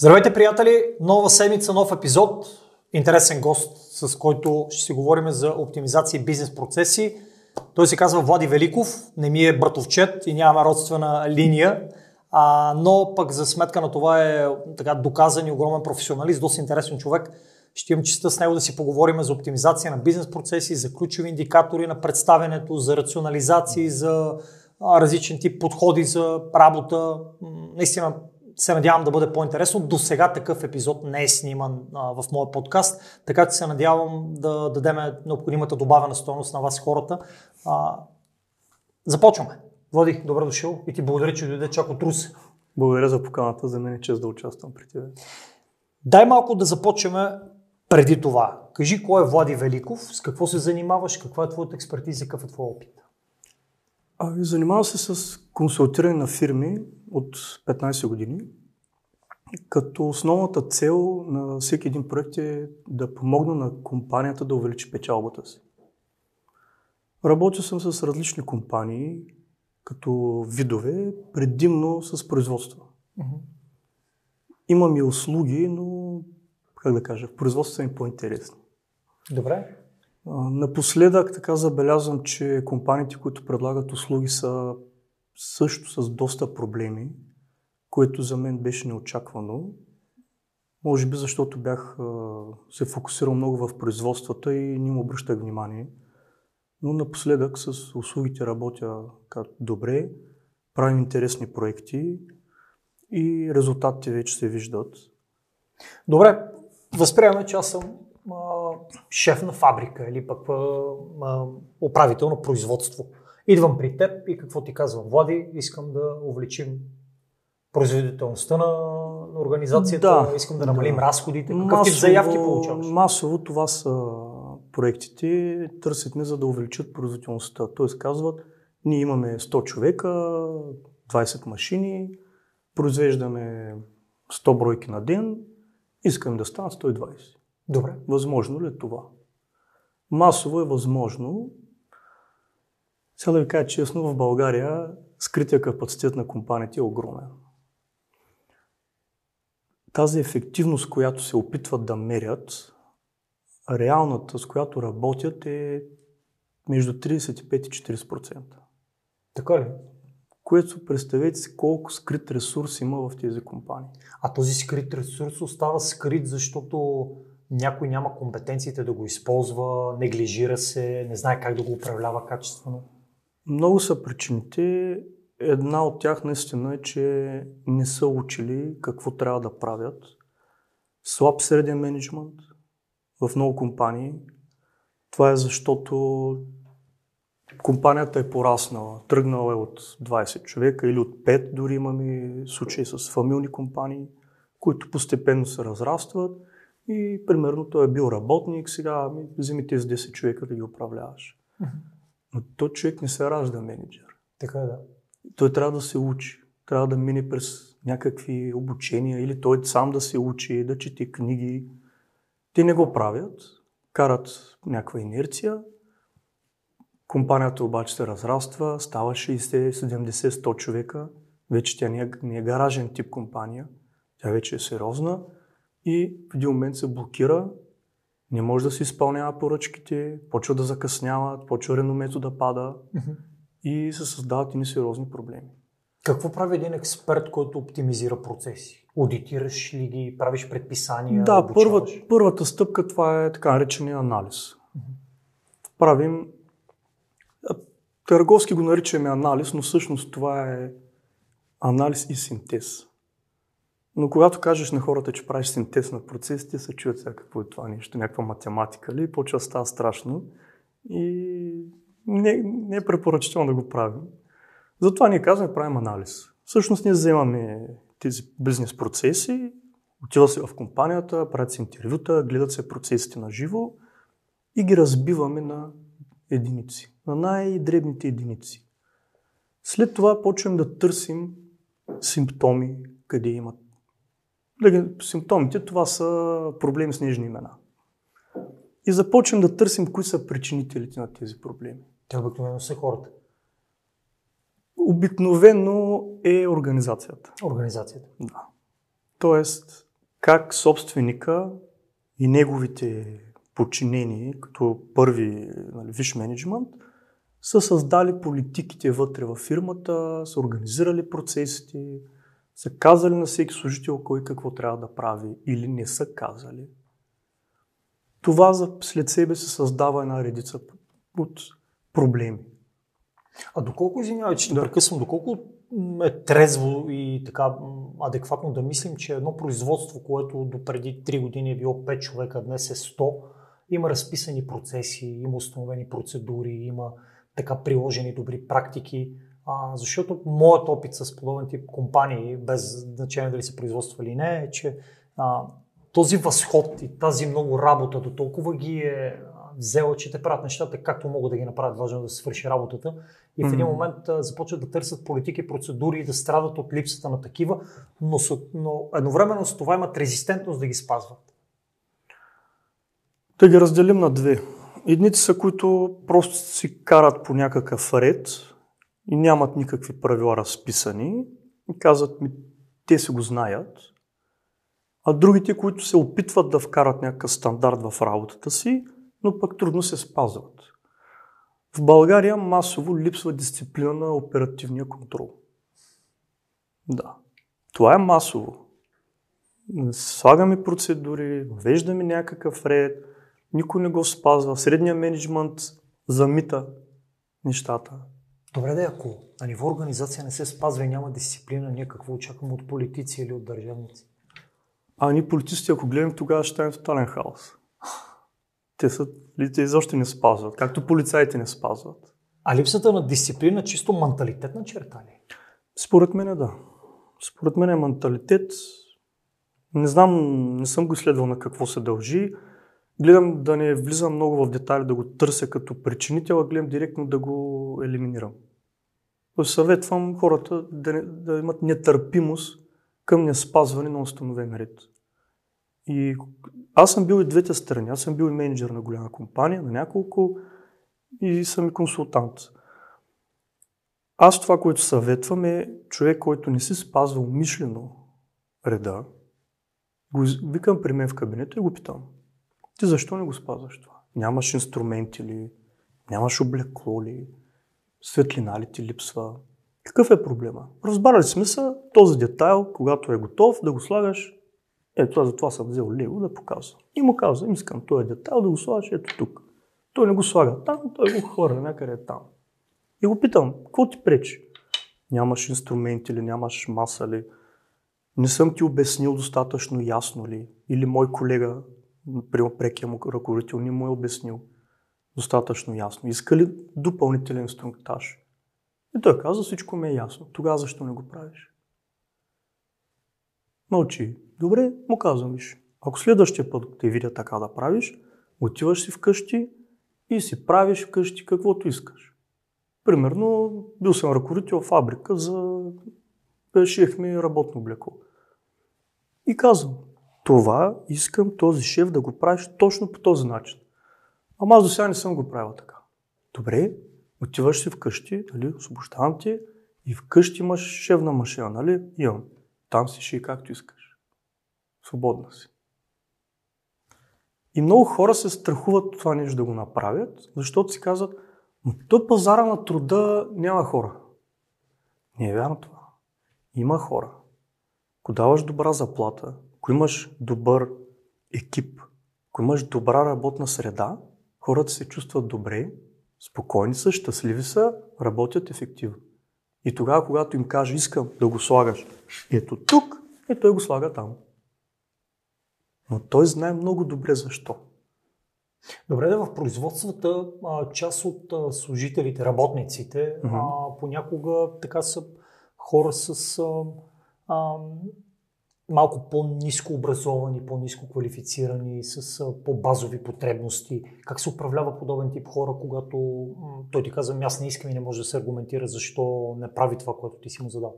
Здравейте, приятели! Нова седмица, нов епизод. Интересен гост, с който ще си говорим за оптимизация и бизнес процеси. Той се казва Влади Великов, не ми е братовчет и нямаме родствена линия, а, но пък за сметка на това е така доказан и огромен професионалист, доста интересен човек. Ще имам честа с него да си поговорим за оптимизация на бизнес процеси, за ключови индикатори на представенето, за рационализации, за различен тип подходи за работа. Наистина се надявам да бъде по-интересно. До сега такъв епизод не е сниман а, в моя подкаст, така че се надявам да дадем необходимата добавена стоеност на вас хората. А, започваме. Влади, добре дошъл и ти благодаря, че дойде чак от Рус. Благодаря за поканата, за мен е чест да участвам при тебе. Дай малко да започнем преди това. Кажи кой е Влади Великов, с какво се занимаваш, каква е твоята експертиза, какъв е твой опит? Ами, занимавам се с консултиране на фирми от 15 години, като основната цел на всеки един проект е да помогна на компанията да увеличи печалбата си. Работя съм с различни компании, като видове, предимно с производство. Uh-huh. Имам и услуги, но, как да кажа, производство са ми по-интересни. Добре. Напоследък така забелязвам, че компаниите, които предлагат услуги са също с доста проблеми, което за мен беше неочаквано. Може би защото бях се фокусирал много в производствата и не му обръщах внимание. Но напоследък с услугите работя добре, правим интересни проекти и резултатите вече се виждат. Добре, възприемаме, че аз съм шеф на фабрика или пък управител на производство. Идвам при теб и какво ти казвам? Влади, искам да увеличим производителността на организацията, да, искам да намалим да. разходите. Какъв масово, тип заявки получаваш? Масово това са проектите, търсят ме за да увеличат производителността. Тоест казват, ние имаме 100 човека, 20 машини, произвеждаме 100 бройки на ден, искам да станат 120. Добре. Възможно ли е това? Масово е възможно. Сега да ви кажа честно, в България скрития капацитет на компаниите е огромен. Тази ефективност, която се опитват да мерят, реалната, с която работят е между 35 и 40%. Така ли? Което представете си колко скрит ресурс има в тези компании. А този скрит ресурс остава скрит, защото някой няма компетенциите да го използва, неглижира се, не знае как да го управлява качествено? Много са причините. Една от тях наистина е, че не са учили какво трябва да правят. Слаб среден менеджмент в много компании. Това е защото компанията е пораснала. Тръгнала е от 20 човека или от 5, дори имаме случаи с фамилни компании, които постепенно се разрастват и примерно той е бил работник, сега ми вземи тези 10 човека да ги управляваш. Но той човек не се ражда менеджер. Така е, да. Той трябва да се учи. Трябва да мине през някакви обучения или той сам да се учи, да чете книги. Те не го правят, карат някаква инерция. Компанията обаче се разраства, става 60, 70, 100 човека. Вече тя не е, не е гаражен тип компания. Тя вече е сериозна и в един момент се блокира, не може да се изпълнява поръчките, почва да закъсняват, почва реномето да пада mm-hmm. и се създават и несериозни проблеми. Какво прави един експерт, който оптимизира процеси? Аудитираш ли ги, правиш предписания? Да, първа, първата стъпка това е така наречения анализ. Mm-hmm. Правим, търговски го наричаме анализ, но всъщност това е анализ и синтез. Но когато кажеш на хората, че правиш синтез на процесите, се чуят сега какво е това нещо, някаква математика ли, почва става страшно и не, не е препоръчително да го правим. Затова ние казваме, правим анализ. Всъщност ние вземаме тези бизнес процеси, отива се в компанията, правят се интервюта, гледат се процесите на живо и ги разбиваме на единици, на най-дребните единици. След това почваме да търсим симптоми, къде имат симптомите, това са проблеми с нежни имена. И започнем да търсим кои са причинителите на тези проблеми. Те обикновено са хората. Обикновено е организацията. Организацията. Да. Тоест, как собственика и неговите подчинени, като първи нали, виш менеджмент, са създали политиките вътре във фирмата, са организирали процесите, са казали на всеки служител кой какво трябва да прави или не са казали. Това след себе се създава една редица от проблеми. А доколко, извинявай, че да. прекъсвам, доколко е трезво и така адекватно да мислим, че едно производство, което до преди 3 години е било 5 човека, днес е 100, има разписани процеси, има установени процедури, има така приложени добри практики, а, защото моят опит с подобен тип компании, без значение дали се производства или не, е, че а, този възход и тази много работа до толкова ги е взела, че те правят нещата както могат да ги направят, важно да се свърши работата. И в един момент а, започват да търсят политики, процедури и да страдат от липсата на такива, но, но едновременно с това имат резистентност да ги спазват. Да ги разделим на две. Едните са, които просто си карат по някакъв ред и нямат никакви правила разписани и казват ми, те си го знаят. А другите, които се опитват да вкарат някакъв стандарт в работата си, но пък трудно се спазват. В България масово липсва дисциплина на оперативния контрол. Да. Това е масово. Слагаме процедури, веждаме някакъв ред, никой не го спазва. Средния менеджмент замита нещата. Добре да ако на ниво организация не се спазва и няма дисциплина, ние какво очакваме от политици или от държавници? А ние политиците, ако гледам, тогава ще е тотален хаос. Те, са, те изобщо не спазват, както полицаите не спазват. А липсата на дисциплина чисто менталитетна черта ли? Според мен е да. Според мен е менталитет. Не знам, не съм го изследвал на какво се дължи. Гледам да не влизам много в детайли, да го търся като причинител, а гледам директно да го елиминирам. Съветвам хората да, не, да имат нетърпимост към неспазване на установен ред. И аз съм бил и двете страни. Аз съм бил и менеджер на голяма компания, на няколко, и съм и консултант. Аз това, което съветвам е човек, който не си спазва умишлено реда, го викам при мен в кабинета и го питам. Ти защо не го спазваш това? Нямаш инструменти ли? Нямаш облекло ли? Светлина ли ти липсва? Какъв е проблема? Разбрали сме се този детайл, когато е готов, да го слагаш. Ето, за това съм взел лего да показвам. И му казвам, искам този детайл да го слагаш ето тук. Той не го слага там, той го хвърля някъде там. И го питам, какво ти пречи? Нямаш инструменти ли, нямаш маса ли? Не съм ти обяснил достатъчно ясно ли? Или мой колега при прекия му ръководител не му е обяснил достатъчно ясно. Иска ли допълнителен инструктаж? И той каза, всичко ми е ясно. Тогава защо не го правиш? Мълчи. Добре, му казвам, виж. Ако следващия път те видя така да правиш, отиваш си вкъщи и си правиш вкъщи каквото искаш. Примерно, бил съм ръководител в фабрика за шиехме работно облекло. И казвам, това искам този шеф да го правиш точно по този начин. Ама аз до сега не съм го правил така. Добре, отиваш си вкъщи, нали, освобождавам ти и вкъщи имаш шевна машина, нали? Имам. Там си ши както искаш. Свободна си. И много хора се страхуват това нещо да го направят, защото си казват, но той пазара на труда няма хора. Не е вярно това. Има хора. Ако даваш добра заплата, ако имаш добър екип, ако имаш добра работна среда, хората се чувстват добре, спокойни са, щастливи са, работят ефективно. И тогава, когато им каже, искам да го слагаш ето тук, и той го слага там. Но той знае много добре защо. Добре, да в производствата част от служителите, работниците, mm-hmm. понякога така са хора с а, малко по-низко образовани, по-низко квалифицирани, с по-базови потребности. Как се управлява подобен тип хора, когато той ти казва, аз не искам и не може да се аргументира защо не прави това, което ти си му задал?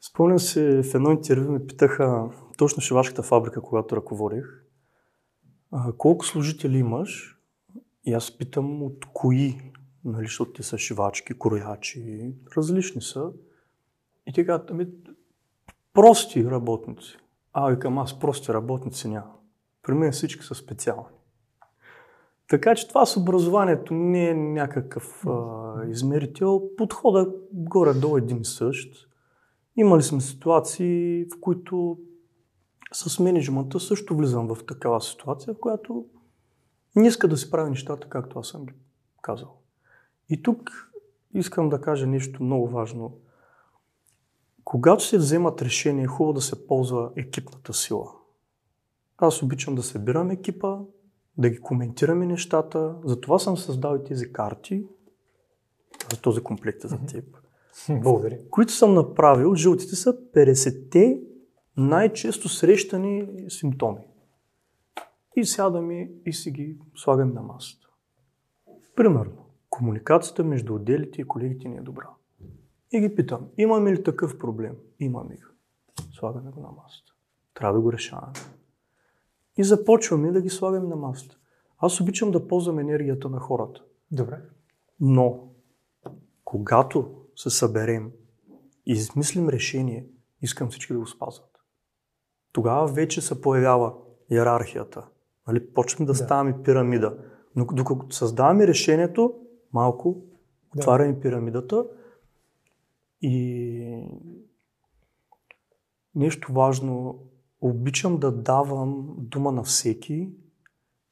Спомням се, в едно интервю ме питаха точно шивашката фабрика, когато ръководих, колко служители имаш? И аз питам от кои, нали, защото те са шивачки, кроячи, различни са. И те казват, ами Прости работници. А, викам, аз прости работници няма. При мен всички са специални. Така че това с образованието не е някакъв а, измерител. Подхода горе-долу един и същ. Имали сме ситуации, в които с менеджмента също влизам в такава ситуация, в която не иска да си прави нещата, както аз съм ги казал. И тук искам да кажа нещо много важно. Когато се вземат решения, е хубаво да се ползва екипната сила. Аз обичам да събирам екипа, да ги коментираме нещата. Затова съм създал и тези карти, за този комплект за теб. Благодаря. Които съм направил, жълтите са 50-те най-често срещани симптоми. И сядаме и си ги слагаме на масата. Примерно, комуникацията между отделите и колегите не е добра. И ги питам, имаме ли такъв проблем? Имаме го. Слагаме го на масата. Трябва да го решаваме. И започваме да ги слагаме на масата. Аз обичам да ползвам енергията на хората. Добре. Но, когато се съберем и измислим решение, искам всички да го спазват. Тогава вече се появява иерархията. Нали? Почваме да, да. ставаме пирамида. Но докато създаваме решението, малко отваряме да. пирамидата и нещо важно, обичам да давам дума на всеки,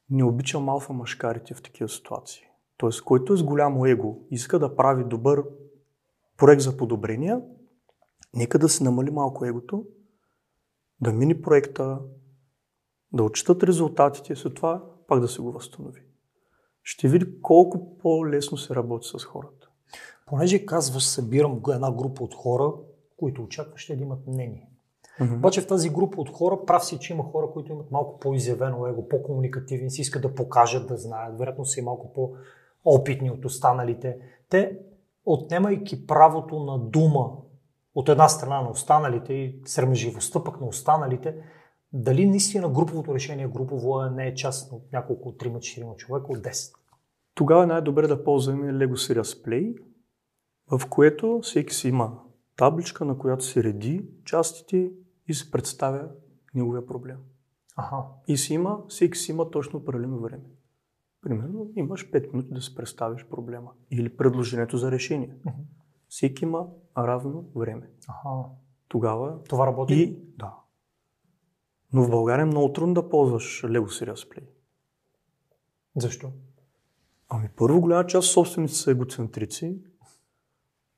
не обичам алфа машкарите в такива ситуации. Тоест, който е с голямо его, иска да прави добър проект за подобрения, нека да се намали малко егото, да мини проекта, да отчитат резултатите и след това пак да се го възстанови. Ще види колко по-лесно се работи с хората. Понеже казваш, събирам една група от хора, които очакваш да имат мнение. Mm-hmm. Обаче в тази група от хора, прав си, че има хора, които имат малко по-изявено его, по-комуникативни, си искат да покажат, да знаят, вероятно са и малко по-опитни от останалите. Те, отнемайки правото на дума от една страна на останалите и срамежливостта пък на останалите, дали наистина груповото решение групово е, не е част от няколко, 3-4 човека от 10? Тогава е най-добре да ползваме Lego Serious Play, в което всеки си има табличка, на която се реди частите и се представя неговия проблем. Ага. И си има, всеки си има точно определено време. Примерно имаш 5 минути да се представиш проблема или предложението за решение. Uh-huh. Всеки има равно време. Ага. Тогава... Това работи? И, да. Но в България е много трудно да ползваш Lego Serious Play. Защо? Ами първо голяма част собственици са егоцентрици.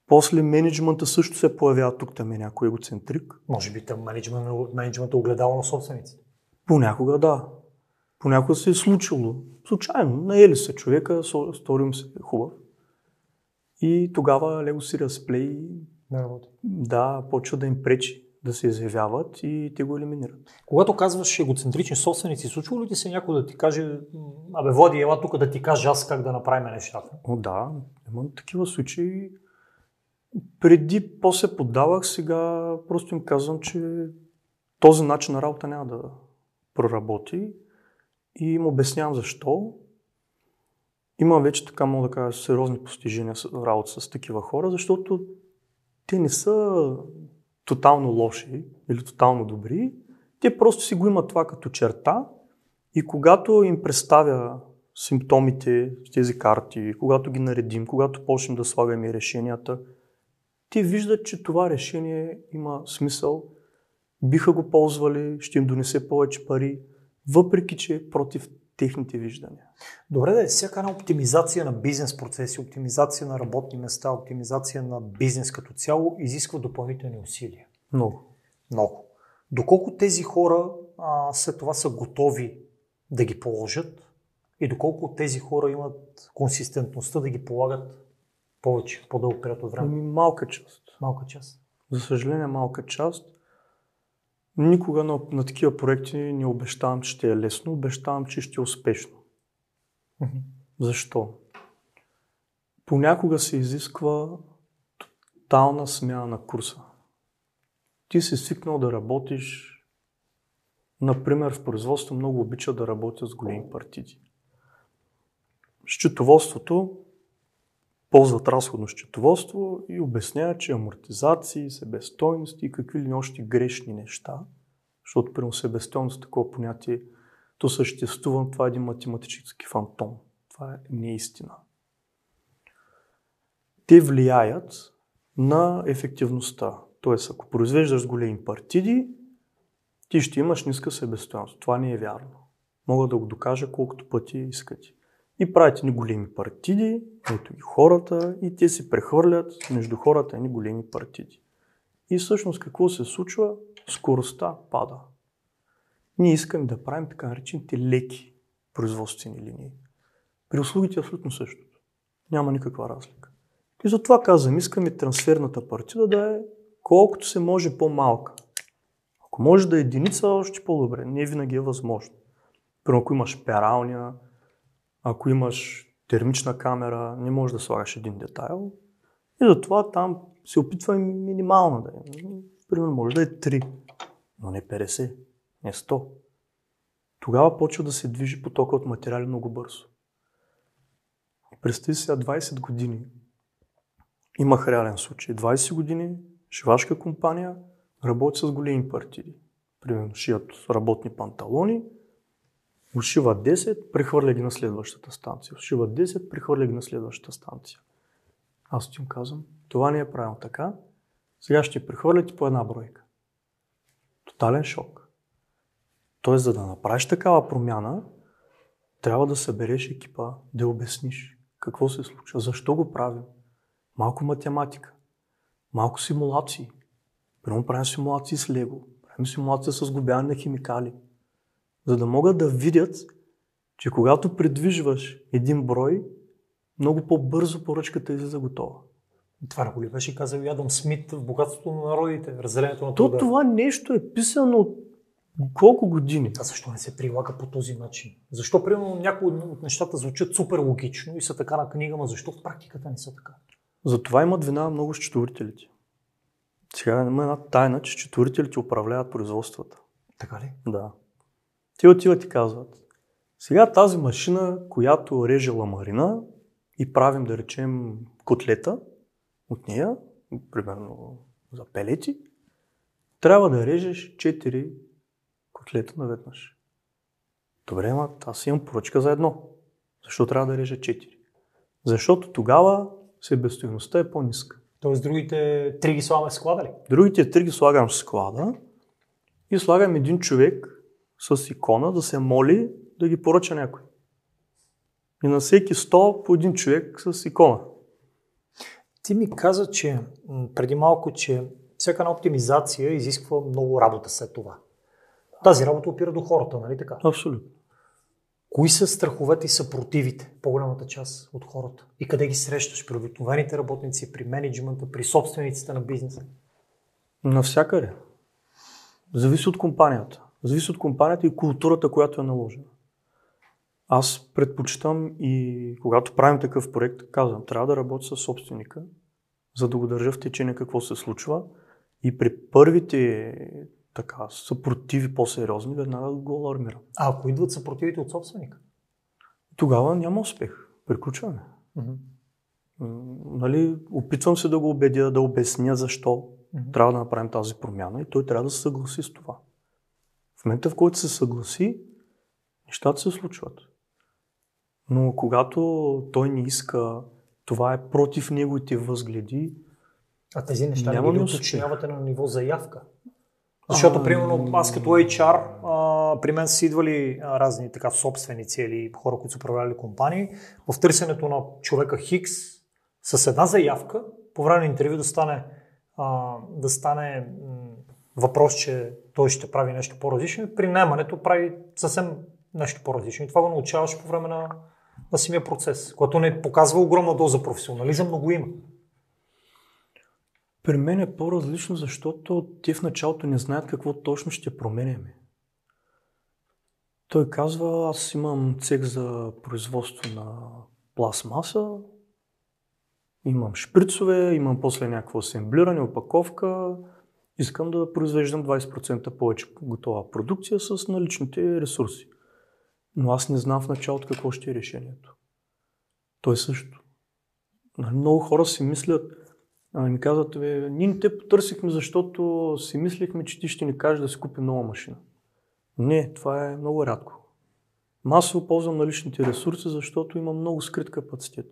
После менеджмента също се появява тук там е някой егоцентрик. Може би там менеджмент, менеджмент е огледало на собствениците. Понякога да. Понякога се е случило. Случайно. Наели се човека, сторим се хубав. И тогава Lego Serious Play не работи. Да, почва да им пречи да се изявяват и те го елиминират. Когато казваш егоцентрични собственици, случва ли ти се някой да ти каже, абе води, ела тук да ти кажа аз как да направим нещата? О, да, има такива случаи. Преди по-се поддавах, сега просто им казвам, че този начин на работа няма да проработи и им обяснявам защо. Има вече така, мога да кажа, сериозни постижения в работа с такива хора, защото те не са тотално лоши или тотално добри. Те просто си го имат това като черта и когато им представя симптомите в тези карти, когато ги наредим, когато почнем да слагаме решенията, те виждат, че това решение има смисъл, биха го ползвали, ще им донесе повече пари, въпреки че е против техните виждания. Добре, да е всяка една оптимизация на бизнес процеси, оптимизация на работни места, оптимизация на бизнес като цяло изисква допълнителни усилия. Много. Много. Доколко тези хора а, след това са готови да ги положат и доколко тези хора имат консистентността да ги полагат повече, по-дълъг период от време? Ами, малка част. Малка част. За съжаление, малка част. Никога на, на такива проекти не обещавам, че ще е лесно, обещавам, че ще е успешно. Mm-hmm. Защо? Понякога се изисква тотална смяна на курса. Ти си свикнал да работиш, например в производство много обича да работя с големи партиди. Счетоводството ползват разходно счетоводство и обясняват, че амортизации, себестойности и какви ли още грешни неща, защото при себестойност такова понятие, то съществува, това е един математически фантом. Това е неистина. Те влияят на ефективността. Тоест, ако произвеждаш големи партиди, ти ще имаш ниска себестоеност. Това не е вярно. Мога да го докажа колкото пъти искате. И правите ни големи партиди, ето ги хората, и те се прехвърлят между хората ни големи партиди. И всъщност какво се случва? Скоростта пада. Ние искаме да правим така наречените леки производствени линии. При услугите е абсолютно същото. Няма никаква разлика. И затова казвам, искаме трансферната партида да е колкото се може по-малка. Ако може да е единица, още по-добре. Не винаги е възможно. Примерно, ако имаш пералня, ако имаш термична камера, не можеш да слагаш един детайл. И затова там се опитва минимална да е. Примерно може да е 3, но не 50, не 100. Тогава почва да се движи потока от материали много бързо. Представи сега 20 години. Имах реален случай. 20 години, шивашка компания, работи с големи партиди. Примерно шият работни панталони, ушива 10, прехвърля ги на следващата станция. Ушива 10, прехвърля ги на следващата станция. Аз ти им казвам, това не е правилно така. Сега ще прехвърляте по една бройка. Тотален шок. Тоест, за да направиш такава промяна, трябва да събереш екипа, да обясниш какво се случва, защо го правим. Малко математика, малко симулации. Примерно правим симулации с лего, правим симулация с глобяване на химикали, за да могат да видят, че когато придвижваш един брой, много по-бързо поръчката излиза готова. Това го ли беше казал Ядам Смит в Богатството на народите, разделението на труда? То това нещо е писано от колко години? А защо не се прилага по този начин? Защо, примерно, някои от нещата звучат супер логично и са така на книга, но защо в практиката не са така? Затова имат вина много счетоводителите. Сега има една тайна, че счетоводителите управляват производствата. Така ли? Да. Те отиват и казват, сега тази машина, която реже ламарина и правим, да речем, котлета от нея, примерно за пелети, трябва да режеш 4 котлета наведнъж. Добре, ма аз имам поръчка за едно. Защо трябва да режа 4? Защото тогава себестоеността е по-ниска. Тоест другите три ги слагаме в склада ли? Другите три ги слагам в склада и слагам един човек с икона да се моли да ги поръча някой. И на всеки 100 по един човек с икона. Ти ми каза, че преди малко, че всяка една оптимизация изисква много работа след това. Тази работа опира до хората, нали така? Абсолютно. Кои са страховете и съпротивите, по-голямата част от хората? И къде ги срещаш? При обикновените работници, при менеджмента, при собствениците на бизнеса? Навсякъде. Зависи от компанията. Зависи от компанията и културата, която е наложена. Аз предпочитам и когато правим такъв проект, казвам, трябва да работя с собственика, за да го държа в течение какво се случва. И при първите така, съпротиви по-сериозни, веднага го алармирам. А ако идват съпротивите от собственика? Тогава няма успех. Приключваме. Mm-hmm. Нали, опитвам се да го убедя, да обясня защо mm-hmm. трябва да направим тази промяна и той трябва да се съгласи с това. В момента, в който се съгласи, нещата се случват. Но когато той не иска, това е против неговите възгледи. А тези неща не ги уточнявате на ниво заявка? Защото, а, примерно, аз като HR, а, при мен са идвали а, разни така собственици или хора, които са управлявали компании, в търсенето на човека Хикс с една заявка, по време на интервю да стане, а, да стане м- въпрос, че той ще прави нещо по-различно, при наемането прави съвсем нещо по-различно. И това го научаваш по време на, на самия процес, което не показва огромна доза професионализъм, но го има. При мен е по-различно, защото те в началото не знаят какво точно ще променяме. Той казва, аз имам цех за производство на пластмаса, имам шприцове, имам после някакво асемблиране, опаковка, искам да произвеждам 20% повече готова продукция с наличните ресурси. Но аз не знам в началото какво ще е решението. Той също. Нали, много хора си мислят, а, ми казват, бе, ние не те потърсихме, защото си мислихме, че ти ще ни кажеш да си купим нова машина. Не, това е много рядко. Масово ползвам наличните ресурси, защото имам много скрит капацитет.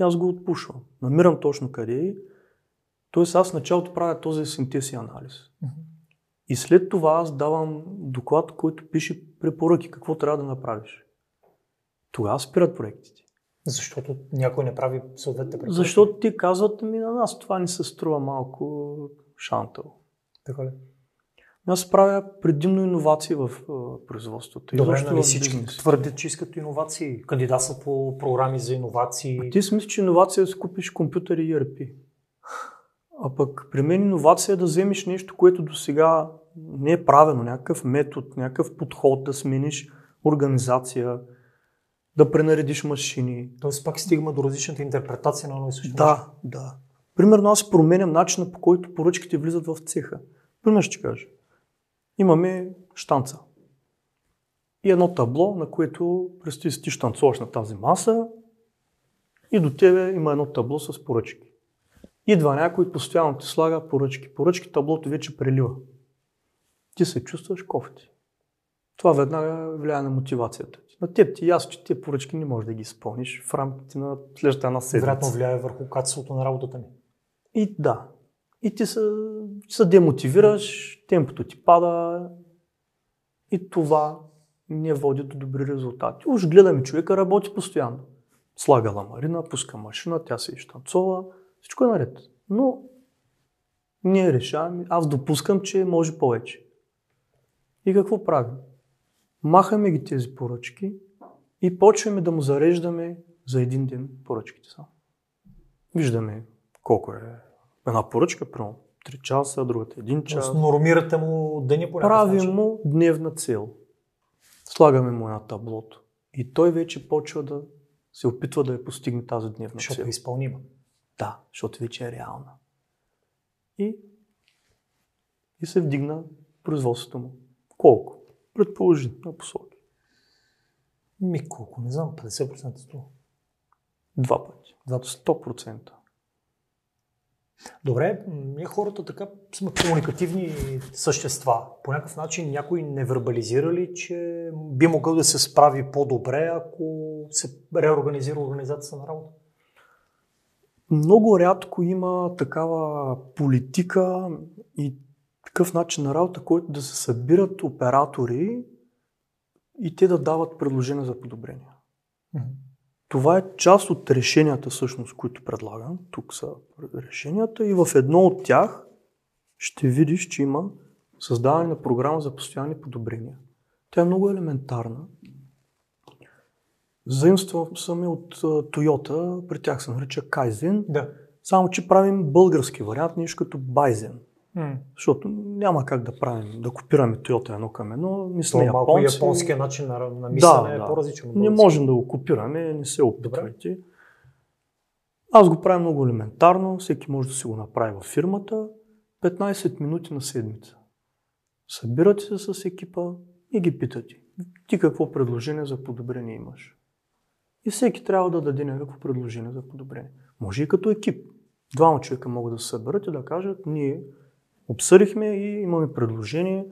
И аз го отпушвам. Намирам точно къде е. Тоест аз в началото правя този синтез и анализ. Mm-hmm. И след това аз давам доклад, който пише препоръки, какво трябва да направиш. Тогава спират проектите. Защото някой не прави съответните препоръки? Защото ти казват ми на нас, това ни се струва малко шантъл. Така ли? Аз правя предимно иновации в uh, производството. Добре, нали всички твърдят, че искат иновации, кандидатстват по програми за иновации. А ти си мислиш, че иновация е да си купиш компютър и ERP. А пък при мен иновация е да вземеш нещо, което до сега не е правено, някакъв метод, някакъв подход, да смениш организация, да пренаредиш машини. Тоест пак стигма до различната интерпретация на едно и също Да, да. Примерно аз променям начина по който поръчките влизат в цеха. Пример ще кажа. Имаме штанца. И едно табло, на което предстои си ти штанцуваш на тази маса и до тебе има едно табло с поръчки. Идва някой постоянно ти слага поръчки. Поръчки таблото вече прелива. Ти се чувстваш кофти. Това веднага влияе на мотивацията ти. На теб ти е ясно, че тия поръчки не можеш да ги изпълниш в рамките на следващата една седмица. Вероятно влияе върху качеството на работата ни. И да. И ти се, се демотивираш, темпото ти пада и това не води до добри резултати. Уж гледаме човека, работи постоянно. Слага ламарина, пуска машина, тя се изтанцова, всичко е наред. Но ние решаваме, аз допускам, че може повече. И какво правим? Махаме ги тези поръчки и почваме да му зареждаме за един ден поръчките само. Виждаме колко е една поръчка, примерно 3 часа, другата 1 час. Нормирате му деня по Правим му дневна цел. Слагаме му на таблото. И той вече почва да се опитва да я постигне тази дневна Защото цел. Защото е изпълнима. Да, защото вече е реална. И, и се вдигна производството му. Колко? Предположи на посоки. Ми колко? Не знам, 50% 100. Два пъти. 100%. Добре, ние хората така сме комуникативни същества. По някакъв начин някой не вербализира ли, че би могъл да се справи по-добре, ако се реорганизира организацията на работа? Много рядко има такава политика и такъв начин на работа, който да се събират оператори и те да дават предложения за подобрения. Mm-hmm. Това е част от решенията, всъщност, които предлагам. Тук са решенията и в едно от тях ще видиш, че има създаване на програма за постоянни подобрения. Тя е много елементарна. Заимствам съм от Toyota, при тях се нарича Kaizen. Да. Само, че правим български вариант, нещо като Baizen. Mm. Защото няма как да правим, да копираме Toyota едно към едно. Мисля, японци... малко японския начин на, на мислене да, е да. по-различен. Не можем да го копираме, не се опитвайте. Добре. Аз го правя много елементарно, всеки може да си го направи във фирмата. 15 минути на седмица. Събирате се с екипа и ги питате. Ти какво предложение за подобрение имаш? И всеки трябва да даде някакво предложение за подобрение. Може и като екип. Двама човека могат да се съберат и да кажат, ние Обсъдихме и имаме предложение,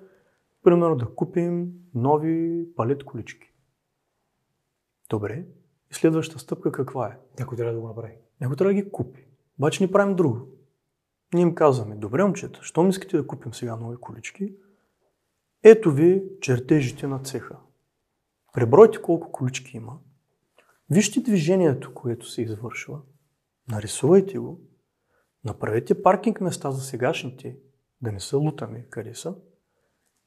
примерно да купим нови палет колички. Добре. И следващата стъпка каква е? Някой трябва да го направи. Някой трябва да ги купи. Обаче ни правим друго. Ние им казваме, добре момчета, що искате да купим сега нови колички? Ето ви чертежите на цеха. Пребройте колко колички има. Вижте движението, което се извършва. Нарисувайте го. Направете паркинг места за сегашните да не са лутаме къде са.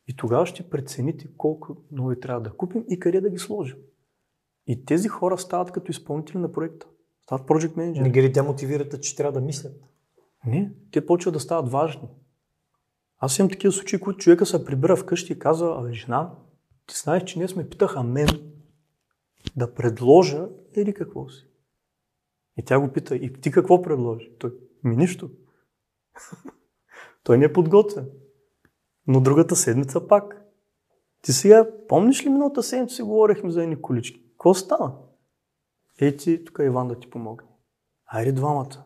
И тогава ще прецените колко нови трябва да купим и къде да ги сложим. И тези хора стават като изпълнители на проекта. Стават project manager. Не ги ли демотивирате, че трябва да мислят? Не, те почват да стават важни. Аз имам такива случаи, които човека се прибира вкъщи и казва, абе жена, ти знаеш, че ние сме питаха мен да предложа или какво си. И тя го пита, и ти какво предложи? Той, ми нищо. Той не е подготвен. Но другата седмица пак. Ти сега, помниш ли миналата седмица си говорихме за едни колички? Какво стана? Ей ти, тук Иван да ти помогне. Айде двамата.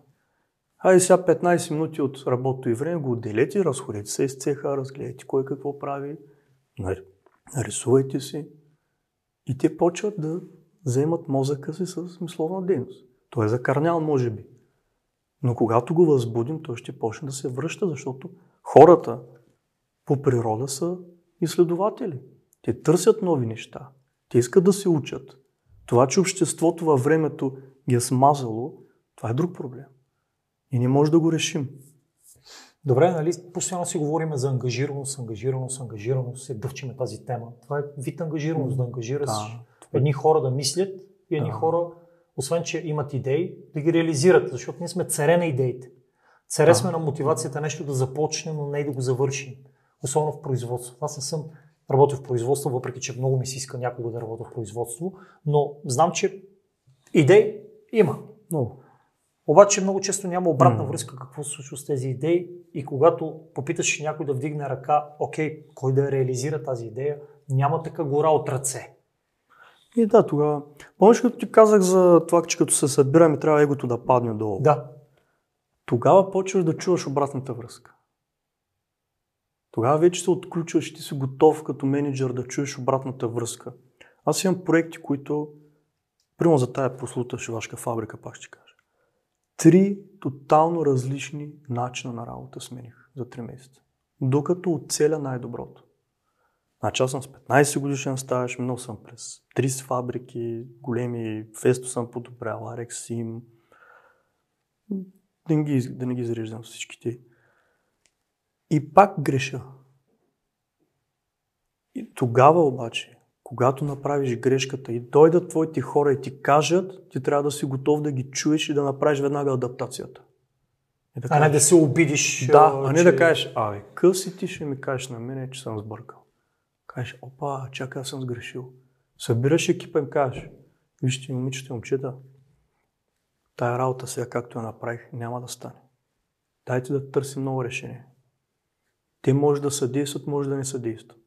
Хайде сега 15 минути от работото и време го отделете, разходете се из цеха, разгледайте кой какво прави, нарисувайте си. И те почват да вземат мозъка си с мисловна дейност. Той е закърнял, може би. Но когато го възбудим, той ще почне да се връща, защото хората по природа са изследователи. Те търсят нови неща. Те искат да се учат. Това, че обществото във времето ги е смазало, това е друг проблем. И не може да го решим. Добре, нали, постоянно си говорим за ангажираност, ангажираност, ангажираност, се дъвчиме тази тема. Това е вид ангажираност, да ангажираш да. едни хора да мислят и едни да. хора, освен че имат идеи, да ги реализират, защото ние сме царе на идеите. Царе да. сме на мотивацията нещо да започнем, но не и да го завършим. Особено в производство. Аз не съм работил в производство, въпреки че много ми се иска някога да работя в производство, но знам, че идеи има. Много. Обаче много често няма обратна връзка какво се случва с тези идеи и когато попиташ някой да вдигне ръка, окей, кой да реализира тази идея, няма така гора от ръце. И да, тогава. Помниш, като ти казах за това, че като се събираме, трябва егото да падне долу. Да. Тогава почваш да чуваш обратната връзка. Тогава вече се отключваш и ти си готов като менеджер да чуеш обратната връзка. Аз имам проекти, които, примерно за тая прослута шивашка фабрика, пак ще кажа. Три тотално различни начина на работа смених за 3 месеца. Докато оцеля най-доброто. Значи аз съм с 15 годишен стаж, минал съм през 30 фабрики, големи, Фесто съм подобрял, Арекс, Сим. Да не ги, да не ги зареждам всичките. И пак греша. И тогава обаче, когато направиш грешката и дойдат твоите хора и ти кажат, ти трябва да си готов да ги чуеш и да направиш веднага адаптацията. да а не да се обидиш. Да, а не че... да кажеш, абе, къси ти ще ми кажеш на мен, че съм сбъркал. Кажеш, опа, чакай, аз съм сгрешил. Събираш екипа и кажеш, вижте, момичета и момчета, тая работа сега, както я направих, няма да стане. Дайте да търсим ново решение. Те може да съдействат, може да не съдействат.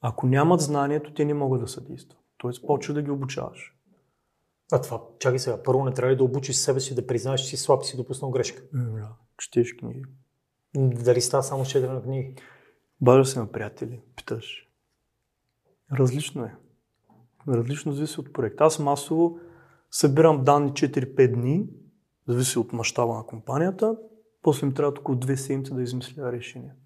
Ако нямат знанието, те не могат да съдействат. Тоест, почва да ги обучаваш. А това, чакай сега, първо не трябва ли да обучиш себе си да признаеш, че си слаб и си допуснал грешка? Да, четеш книги. Дали става само четене на книги? Бажа се на приятели, питаш. Различно е. Различно зависи от проекта. Аз масово събирам данни 4-5 дни, зависи от мащаба на компанията, после ми трябва около 2 седмици да измисля решението.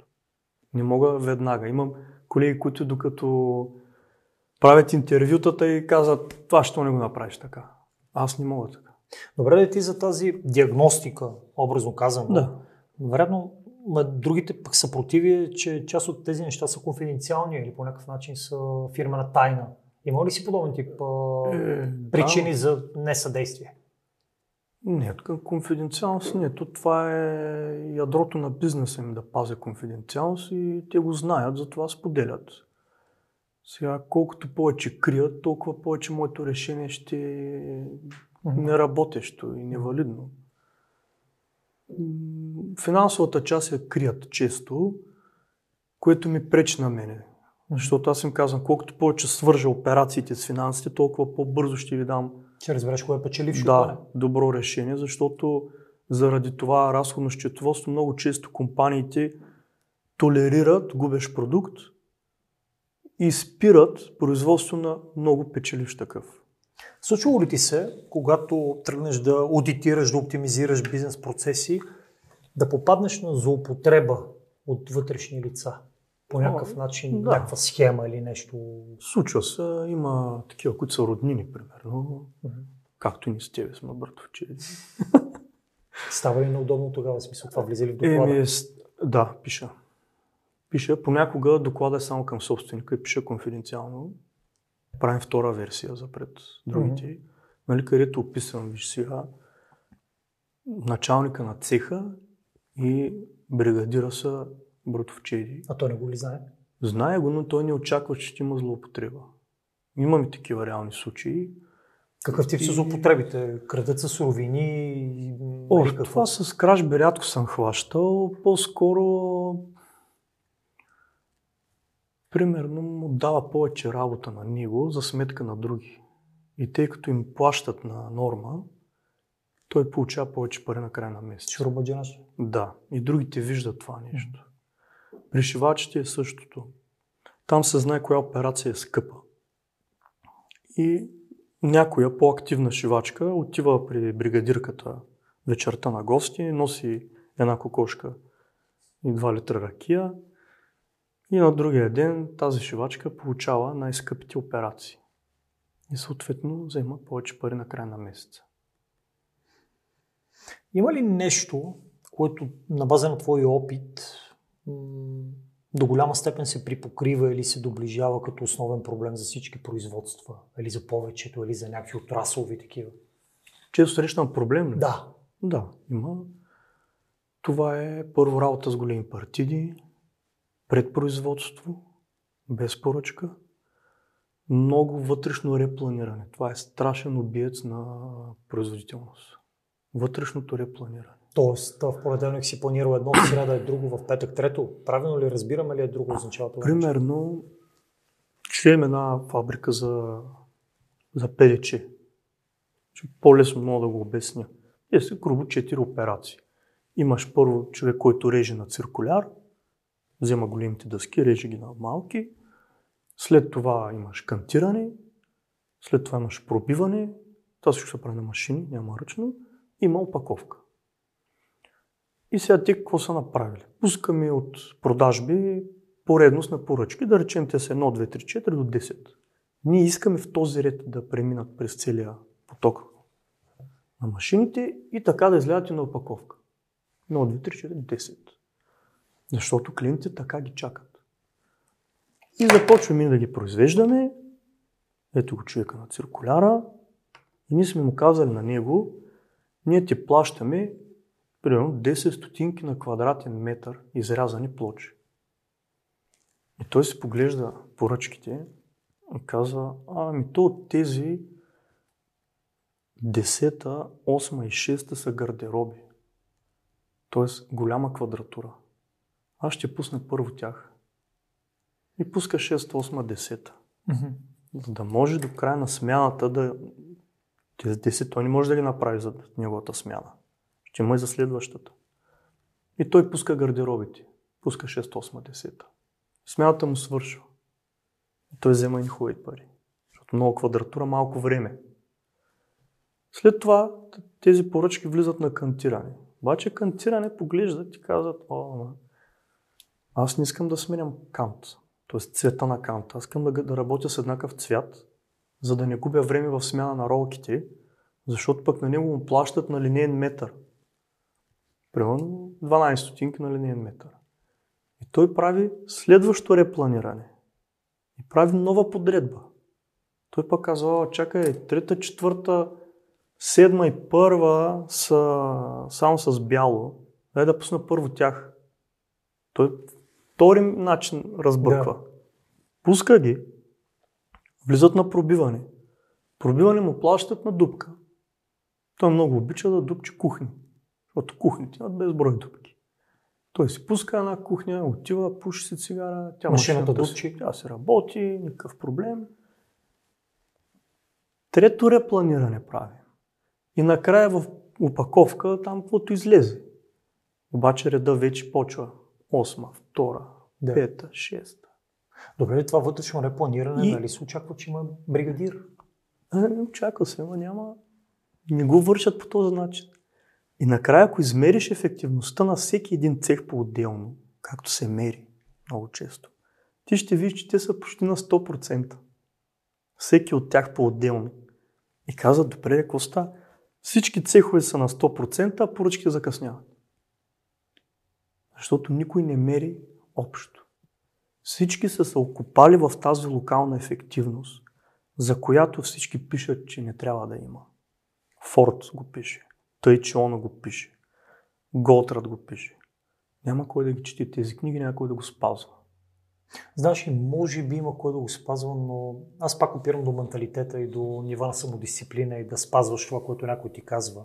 Не мога веднага. Имам колеги, които докато правят интервютата и казват, това ще не го направиш така. Аз не мога така. Добре ли ти за тази диагностика, образно казано? Да. Вероятно, другите пък съпротиви, че част от тези неща са конфиденциални или по някакъв начин са фирмена тайна. Има ли си подобен тип е, причини да. за несъдействие? Не, конфиденциалност не. То това е ядрото на бизнеса им да пазя конфиденциалност и те го знаят, затова споделят. Сега, колкото повече крият, толкова повече моето решение ще е неработещо и невалидно. Финансовата част я крият често, което ми пречи на мене. Защото аз им казвам, колкото повече свържа операциите с финансите, толкова по-бързо ще ви дам ще разбереш кое е печелившо. Да, добро решение, защото заради това разходно счетоводство много често компаниите толерират губещ продукт и спират производство на много печеливш такъв. Случвало ли ти се, когато тръгнеш да аудитираш, да оптимизираш бизнес процеси, да попаднеш на злоупотреба от вътрешни лица? По някакъв начин, да. някаква схема или нещо? Случва се. Има такива, които са роднини, примерно. Mm-hmm. Както и ни с тебе сме братовче. Става ли неудобно тогава, смисъл това влиза ли в доклада? Еми, да, пиша. Пиша. Понякога доклада е само към собственика и пиша конфиденциално. Правим втора версия за пред другите. Mm-hmm. Нали, където описвам, виж сега, началника на цеха и бригадира са братовчеди. А той не го ли знае? Знае го, но той не очаква, че ще има злоупотреба. Имаме такива реални случаи. Какъв тип и... са злоупотребите? Крадат са суровини? О, какво? това с кражби рядко съм хващал. По-скоро примерно му дава повече работа на него за сметка на други. И тъй като им плащат на норма, той получава повече пари на края на месеца. Шурубаджанаш. Да, и другите виждат това нещо. При е същото. Там се знае коя операция е скъпа. И някоя по-активна шивачка отива при бригадирката вечерта на гости, носи една кокошка и 2 литра ракия и на другия ден тази шивачка получава най-скъпите операции. И съответно взема повече пари на края на месеца. Има ли нещо, което на база на твой опит до голяма степен се припокрива или се доближава като основен проблем за всички производства? Или за повечето, или за някакви отраслови такива? Често срещам проблем ли? Да. Да, има. Това е първо работа с големи партиди, предпроизводство, без поръчка, много вътрешно репланиране. Това е страшен убиец на производителност. Вътрешното репланиране. Тоест, в понеделник си планирал едно, в среда е друго, в петък трето. Правилно ли разбираме ли е друго означава това? Примерно, имаме една фабрика за, за ПДЧ. По-лесно мога да го обясня. Е са грубо 4 операции. Имаш първо човек, който реже на циркуляр, взема големите дъски, реже ги на малки. След това имаш кантиране, след това имаш пробиване. Това всичко се прави на машини, няма ръчно. Има опаковка. И сега те какво са направили? Пускаме от продажби поредност на поръчки, да речем те са 1, 2, 3, 4 до 10. Ние искаме в този ред да преминат през целия поток на машините и така да излядат и на опаковка. 1, 2, 3, 4, 10. Защото клиентите така ги чакат. И започваме да ги произвеждаме. Ето го човека на циркуляра. И ние сме му казали на него, ние ти плащаме примерно 10 стотинки на квадратен метър изрязани плочи. И той се поглежда поръчките и казва, ами то от тези 10, 8 и 6 са гардероби. Тоест голяма квадратура. Аз ще пусна първо тях. И пуска 6, 8, 10. Mm-hmm. За да може до края на смяната да... Тези 10 той не може да ги направи за неговата смяна. Ще има и за следващата. И той пуска гардеробите. Пуска 6, 8, 10. Смяната му свършва. И той взема и хубави пари. Защото много квадратура, малко време. След това тези поръчки влизат на кантиране. Обаче кантиране поглеждат и казват, о, аз не искам да сменям кант, т.е. цвета на кант. Аз искам да, да работя с еднакъв цвят, за да не губя време в смяна на ролките, защото пък на него му плащат на линейен метър. Примерно 12 стотинки на линейен метър. И той прави следващо репланиране. И прави нова подредба. Той пък казва, чакай, трета, четвърта, седма и първа са само с бяло. Дай да пусна първо тях. Той втори начин разбърква. Да. Пуска ги, влизат на пробиване. Пробиване му плащат на дупка. Той много обича да дупчи кухни. Защото кухните имат безброй дупки. Той си пуска една кухня, отива, пуши си цигара, тя машината дупчи, тя се работи, никакъв проблем. Трето репланиране прави. И накрая в упаковка там каквото излезе. Обаче реда вече почва. Осма, втора, да. пета, шеста. Добре, това вътрешно репланиране, и... нали се очаква, че има бригадир? А, не очаква се, но няма. Не го вършат по този начин. И накрая, ако измериш ефективността на всеки един цех по-отделно, както се мери много често, ти ще видиш, че те са почти на 100%. Всеки от тях по-отделно. И казват, добре, какво става? Всички цехове са на 100%, а поръчки закъсняват. Защото никой не мери общо. Всички са се окупали в тази локална ефективност, за която всички пишат, че не трябва да има. Форд го пише, тъй, че он го пише, Голтрад го пише. Няма кой да ги чете тези книги, няма кой да го спазва. Знаеш, и може би има кой да го спазва, но аз пак опирам до менталитета и до нива на самодисциплина и да спазваш това, което някой ти казва.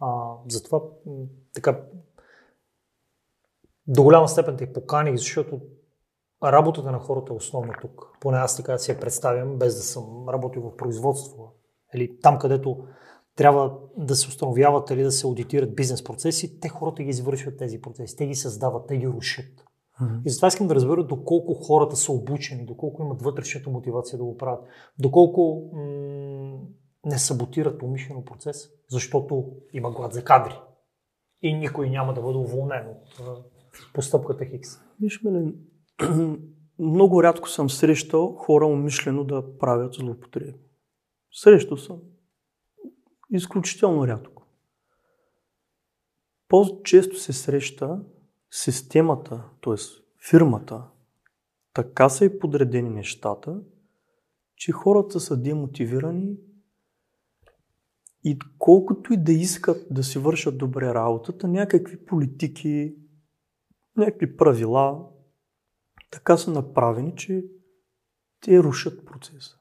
А, затова така до голяма степен те поканих, защото работата на хората е основна тук. Поне аз така си я представям, без да съм работил в производство. Или там, където трябва да се установяват или да се аудитират бизнес процеси, те хората ги извършват тези процеси, те ги създават, те ги рушат. И затова искам да разбера доколко хората са обучени, доколко имат вътрешната мотивация да го правят, доколко м- не саботират умишлено процес, защото има глад за кадри. И никой няма да бъде уволнен от постъпката Хикс. Виж, Милен, много рядко съм срещал хора умишлено да правят злоупотреби. Срещал съм. Изключително рядко. По-често се среща системата, т.е. фирмата, така са и подредени нещата, че хората са демотивирани и колкото и да искат да си вършат добре работата, някакви политики, някакви правила, така са направени, че те рушат процеса.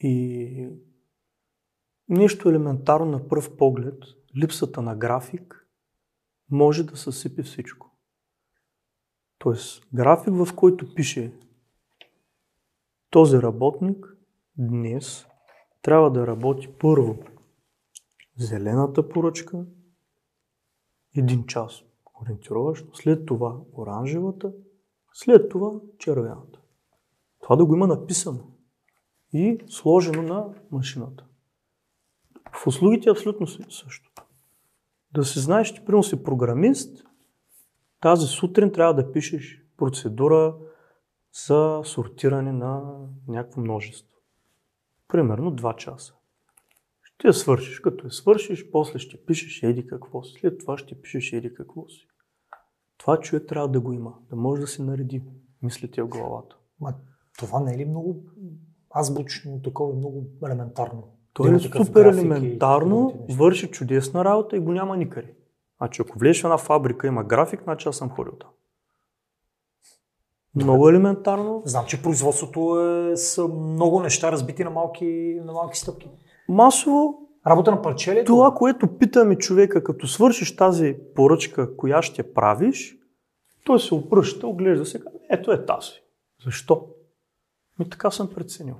И нещо елементарно на пръв поглед, липсата на график, може да съсипи всичко. Тоест, график, в който пише този работник днес трябва да работи първо зелената поръчка, един час ориентировъчно, след това оранжевата, след това червената. Това да го има написано и сложено на машината. В услугите е абсолютно също. Да се знаеш, че примерно си програмист, тази сутрин трябва да пишеш процедура за сортиране на някакво множество. Примерно 2 часа. Ще я свършиш. Като я свършиш, после ще пишеш еди какво си. След това ще пишеш еди какво си. Това човек трябва да го има, да може да се нареди мислите в главата. Ма, това не е ли много азбучно, такова много елементарно? То е супер елементарно, върши чудесна работа и го няма никъде. Значи ако влезеш в една фабрика, има график, значи аз съм ходил там. Много елементарно. Знам, че производството е с много неща разбити на малки, на малки стъпки. Масово. Работа на парче ли? Това, което питаме човека, като свършиш тази поръчка, коя ще правиш, той се опръща, оглежда се, ето е тази. Защо? Ми така съм преценил.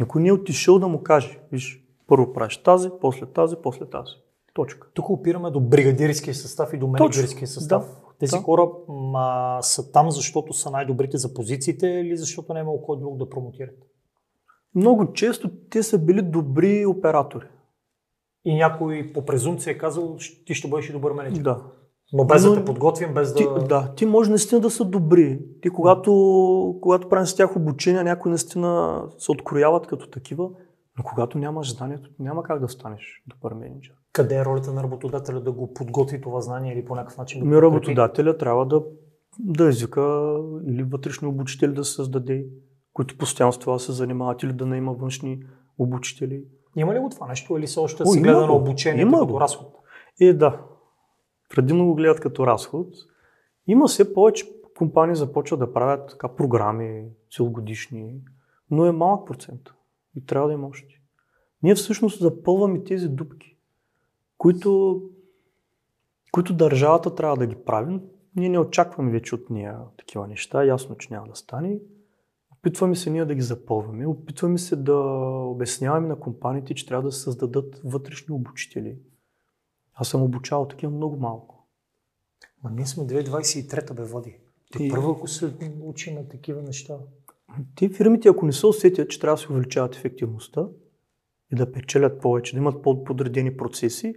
Никой не е отишъл да му каже, виж, първо правиш тази, после тази, после тази. Точка. Тук опираме до бригадирския състав и до менеджерския състав. Да. Тези да. хора ма, са там, защото са най-добрите за позициите или защото не е кой друг да промотират? Много често те са били добри оператори. И някой по презумпция е казал, ти ще бъдеш и добър менеджер. Да. Но без Но, да те подготвим, без ти, да... Да, ти може наистина да са добри. Ти когато, когато правим с тях обучение, някои наистина се открояват като такива, но когато нямаш знанието, няма как да станеш добър менеджер. Къде е ролята на работодателя да го подготви това знание или по някакъв начин да Ми работодателя трябва да, да извика или вътрешни обучители да създаде, които постоянно с това се занимават или да наима външни обучители. Има ли го това нещо или се още О, се гледа на обучение има като разход? Е, да. Предимно го гледат като разход. Има все повече компании започват да правят така програми целогодишни, но е малък процент. И трябва да има още. Ние всъщност запълваме тези дупки, които, които държавата трябва да ги прави. Ние не очакваме вече от нея такива неща. Ясно, че няма да стане. Опитваме се ние да ги запълваме. Опитваме се да обясняваме на компаниите, че трябва да създадат вътрешни обучители. Аз съм обучавал такива много малко. Ма ние сме 2023-та бе води. Ти и... първо, ако се учи на такива неща. Ти фирмите, ако не се усетят, че трябва да се увеличават ефективността и да печелят повече, да имат по-подредени процеси,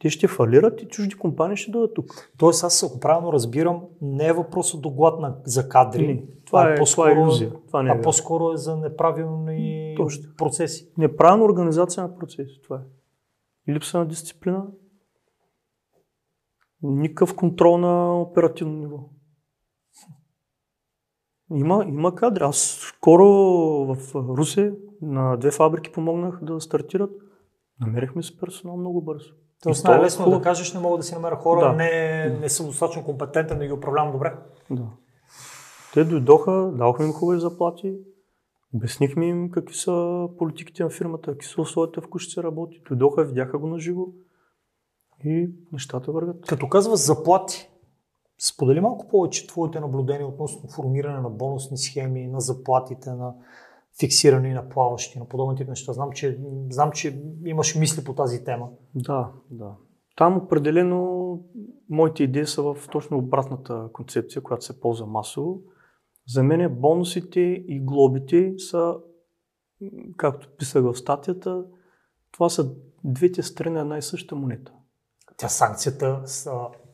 те ще фалират и чужди компании ще дойдат тук. Тоест, аз ако правилно разбирам, не е въпросът до глад на, за кадри. Не, това, е, по-скоро, това е иллюзия. Това не е а по-скоро е за неправилни Точно. процеси. Неправилна организация на процеси. Това е. И липса на дисциплина. Никакъв контрол на оперативно ниво. Има, има кадри. Аз скоро в Русе на две фабрики помогнах да стартират. Намерихме се персонал много бързо. Тоест най-лесно да кажеш, не мога да си намеря хора, да. не, не съм достатъчно компетентен да ги управлявам добре. Да. Те дойдоха, дадохме им хубави заплати, обяснихме им какви са политиките на фирмата, какви са условията в които се работи. Дойдоха, видяха го на живо и нещата вървят. Като казва заплати, Сподели малко повече твоите наблюдения относно формиране на бонусни схеми, на заплатите, на фиксирани на плаващи, на подобни тип неща. Знам че, знам, че имаш мисли по тази тема. Да, да. Там определено моите идеи са в точно обратната концепция, която се ползва масово. За мен бонусите и глобите са, както писах в статията, това са двете страни на една и съща монета. Тя санкцията,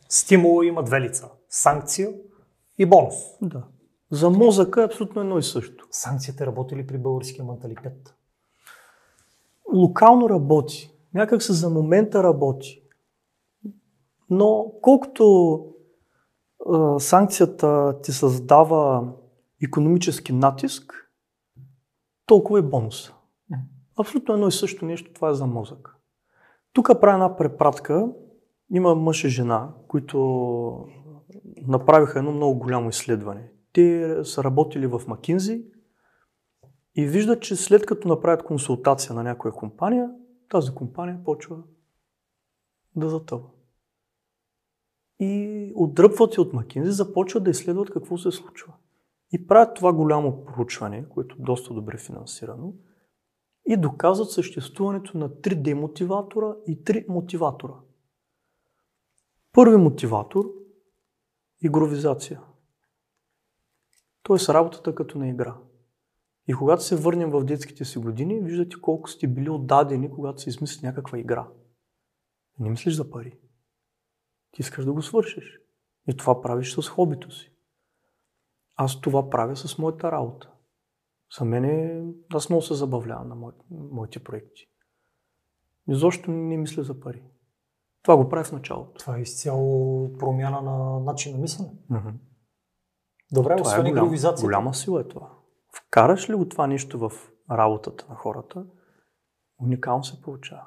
стимула има две лица. Санкция и бонус. Да. За мозъка е абсолютно едно и също. Санкцията работи ли при българския менталитет? Локално работи. Някак се за момента работи. Но колкото а, санкцията ти създава економически натиск, толкова е бонус. Абсолютно едно и също нещо, това е за мозък. Тук правя една препратка. Има мъж и жена, които направиха едно много голямо изследване. Те са работили в Макинзи и виждат, че след като направят консултация на някоя компания, тази компания почва да затъва. И отдръпват се от Макинзи, започват да изследват какво се случва. И правят това голямо проучване, което е доста добре финансирано, и доказват съществуването на 3D мотиватора и 3 мотиватора. Първи мотиватор – игровизация. Тоест работата като на игра. И когато се върнем в детските си години, виждате колко сте били отдадени, когато се измисли някаква игра. Не мислиш за пари. Ти искаш да го свършиш. И това правиш с хобито си. Аз това правя с моята работа. За мен е... Аз много се забавлявам на моите, проекти. Изобщо не мисля за пари. Това го прави в началото. Това е изцяло промяна на начин на мислене. Mm-hmm. Добре, Това освен е голям, голяма сила е това. Вкараш ли го това нещо в работата на хората, уникално се получава.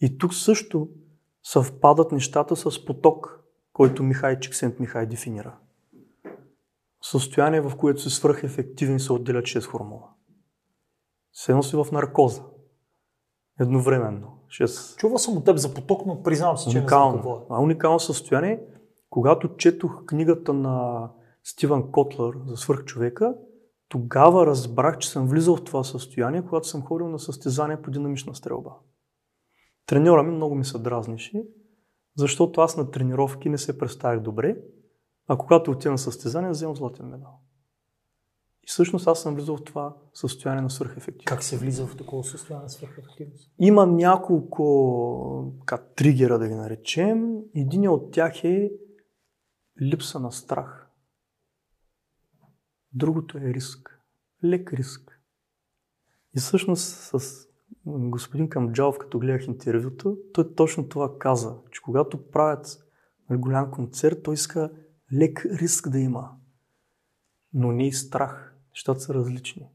И тук също съвпадат нещата с поток, който Михай Чиксент Михай дефинира. Състояние, в което се свръхефективни се отделят 6 хормона. Седно си в наркоза. Едновременно. 6 Чувал съм от теб за поток, но признавам се, че не знам какво е. уникално. А уникално състояние, когато четох книгата на Стивън Котлър за свърхчовека, тогава разбрах, че съм влизал в това състояние, когато съм ходил на състезания по динамична стрелба. Треньора ми много ми се дразнише, защото аз на тренировки не се представях добре, а когато отида на състезание, вземам златен медал. И всъщност аз съм влизал в това състояние на свръхефективност. Как се влиза в такова състояние на свръхефективност? Има няколко така, тригера, да ги наречем. Един от тях е липса на страх. Другото е риск. Лек риск. И всъщност с господин Камджалов, като гледах интервюто, той точно това каза, че когато правят голям концерт, той иска лек риск да има, но не и страх. Нещата са различни.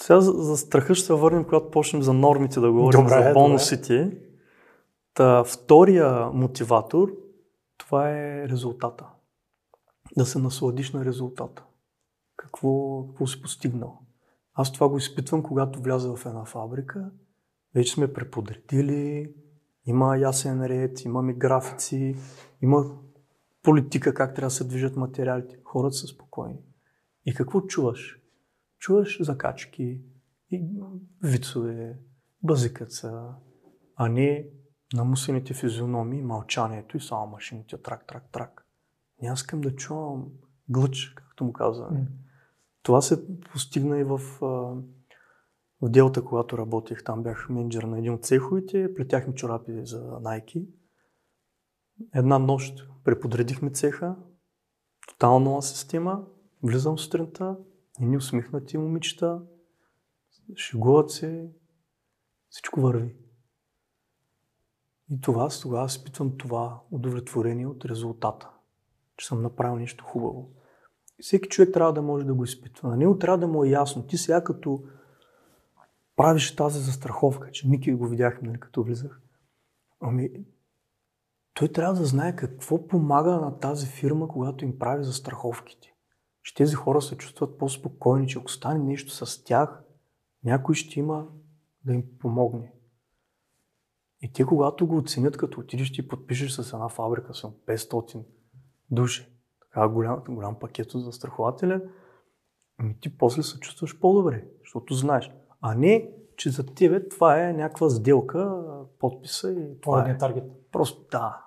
Сега за, за страха ще се върнем, когато почнем за нормите да говорим, Добре, за бонусите. Та, втория мотиватор, това е резултата. Да се насладиш на резултата. Какво, какво си постигнал? Аз това го изпитвам, когато вляза в една фабрика. Вече сме преподредили, има ясен ред, имаме графици, има политика как трябва да се движат материалите. Хората са спокойни. И какво чуваш? Чуваш закачки, и вицове, базикаца, а не намусените физиономии, мълчанието и само машините трак, трак, трак. Не аз искам да чувам глъч, както му казваме. М. Това се постигна и в, в делата, когато работех. Там бях менеджер на един от цеховете, плетяхме чорапи за Nike. Една нощ преподредихме цеха, тотално нова система, влизам сутринта, едни усмихнати момичета, шегуват се, всичко върви. И това, аз тогава изпитвам това удовлетворение от резултата, че съм направил нещо хубаво. И всеки човек трябва да може да го изпитва. На него трябва да му е ясно. Ти сега като правиш тази застраховка, че Ники го видяхме, нали, като влизах. Ами, той трябва да знае какво помага на тази фирма, когато им прави застраховките. Че тези хора се чувстват по-спокойни, че ако стане нещо с тях, някой ще има да им помогне. И те, когато го оценят, като отидеш и подпишеш с една фабрика с 500 души, така голям, голям пакет от застрахователя, ами ти после се чувстваш по-добре, защото знаеш. А не, че за тебе това е някаква сделка, подписа и това е. е таргет. Просто да.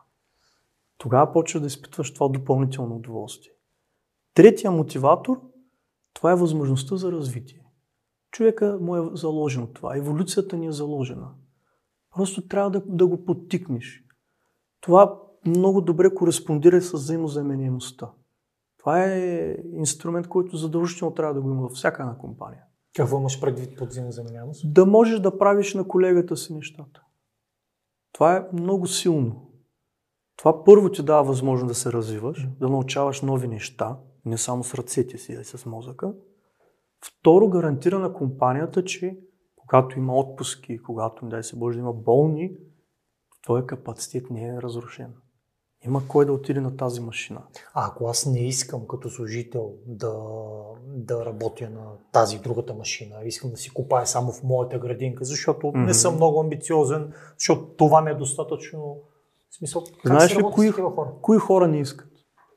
Тогава почваш да изпитваш това допълнително удоволствие. Третия мотиватор, това е възможността за развитие. Човека му е заложено това. Еволюцията ни е заложена. Просто трябва да, да го подтикнеш. Това много добре кореспондира с взаимозаменяемостта. Това е инструмент, който задължително трябва да го има във всяка една компания. Какво имаш предвид под взаимозаменяемост? Да можеш да правиш на колегата си нещата. Това е много силно. Това първо ти дава възможност да се развиваш, да научаваш нови неща, не само с ръцете си, а и с мозъка. Второ, гарантира на компанията, че когато има отпуски, когато, дай се Боже, да има болни, твоя капацитет не е разрушен. Има кой да отиде на тази машина. А ако аз не искам като служител да, да работя на тази другата машина, искам да си купая само в моята градинка, защото Мгм. не съм много амбициозен, защото това ми е достатъчно в смисъл. Как Знаеш ли кои- хора? Кои хора не искат?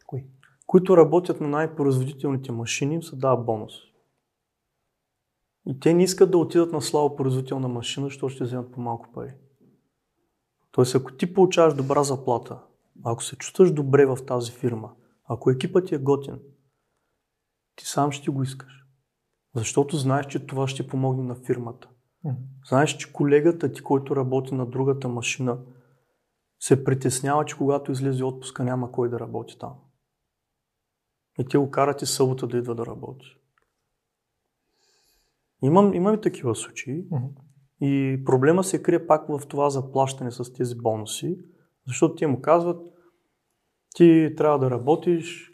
Кои? Които работят на най-производителните машини, им се дава бонус. И те не искат да отидат на слабо производителна машина, защото ще вземат по-малко пари. Тоест, ако ти получаваш добра заплата, ако се чувстваш добре в тази фирма, ако екипът ти е готин, ти сам ще го искаш. Защото знаеш, че това ще помогне на фирмата. Знаеш, че колегата ти, който работи на другата машина, се притеснява, че когато излезе отпуска няма кой да работи там. И те го карат и събота да идва да работи. Имам, имам и такива случаи. Мгм. И проблема се крие пак в това заплащане с тези бонуси, защото те му казват, ти трябва да работиш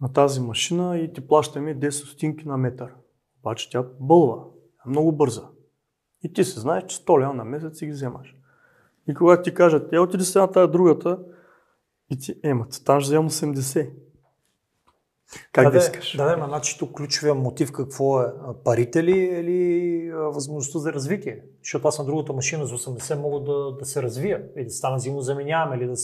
на тази машина и ти плащаме 10 стотинки на метър. Обаче тя бълва, е много бърза. И ти се знаеш, че 100 лева на месец си ги вземаш. И когато ти кажат, я отиди сега на тази другата, и ти, ема, там ще вземам 80. Как да, да, искаш? Да, да, ма, значи тук ключовия мотив какво е? Парите ли или възможността за развитие? Защото аз на другата машина за 80 мога да, да се развия и да стана взаимозаменяем или да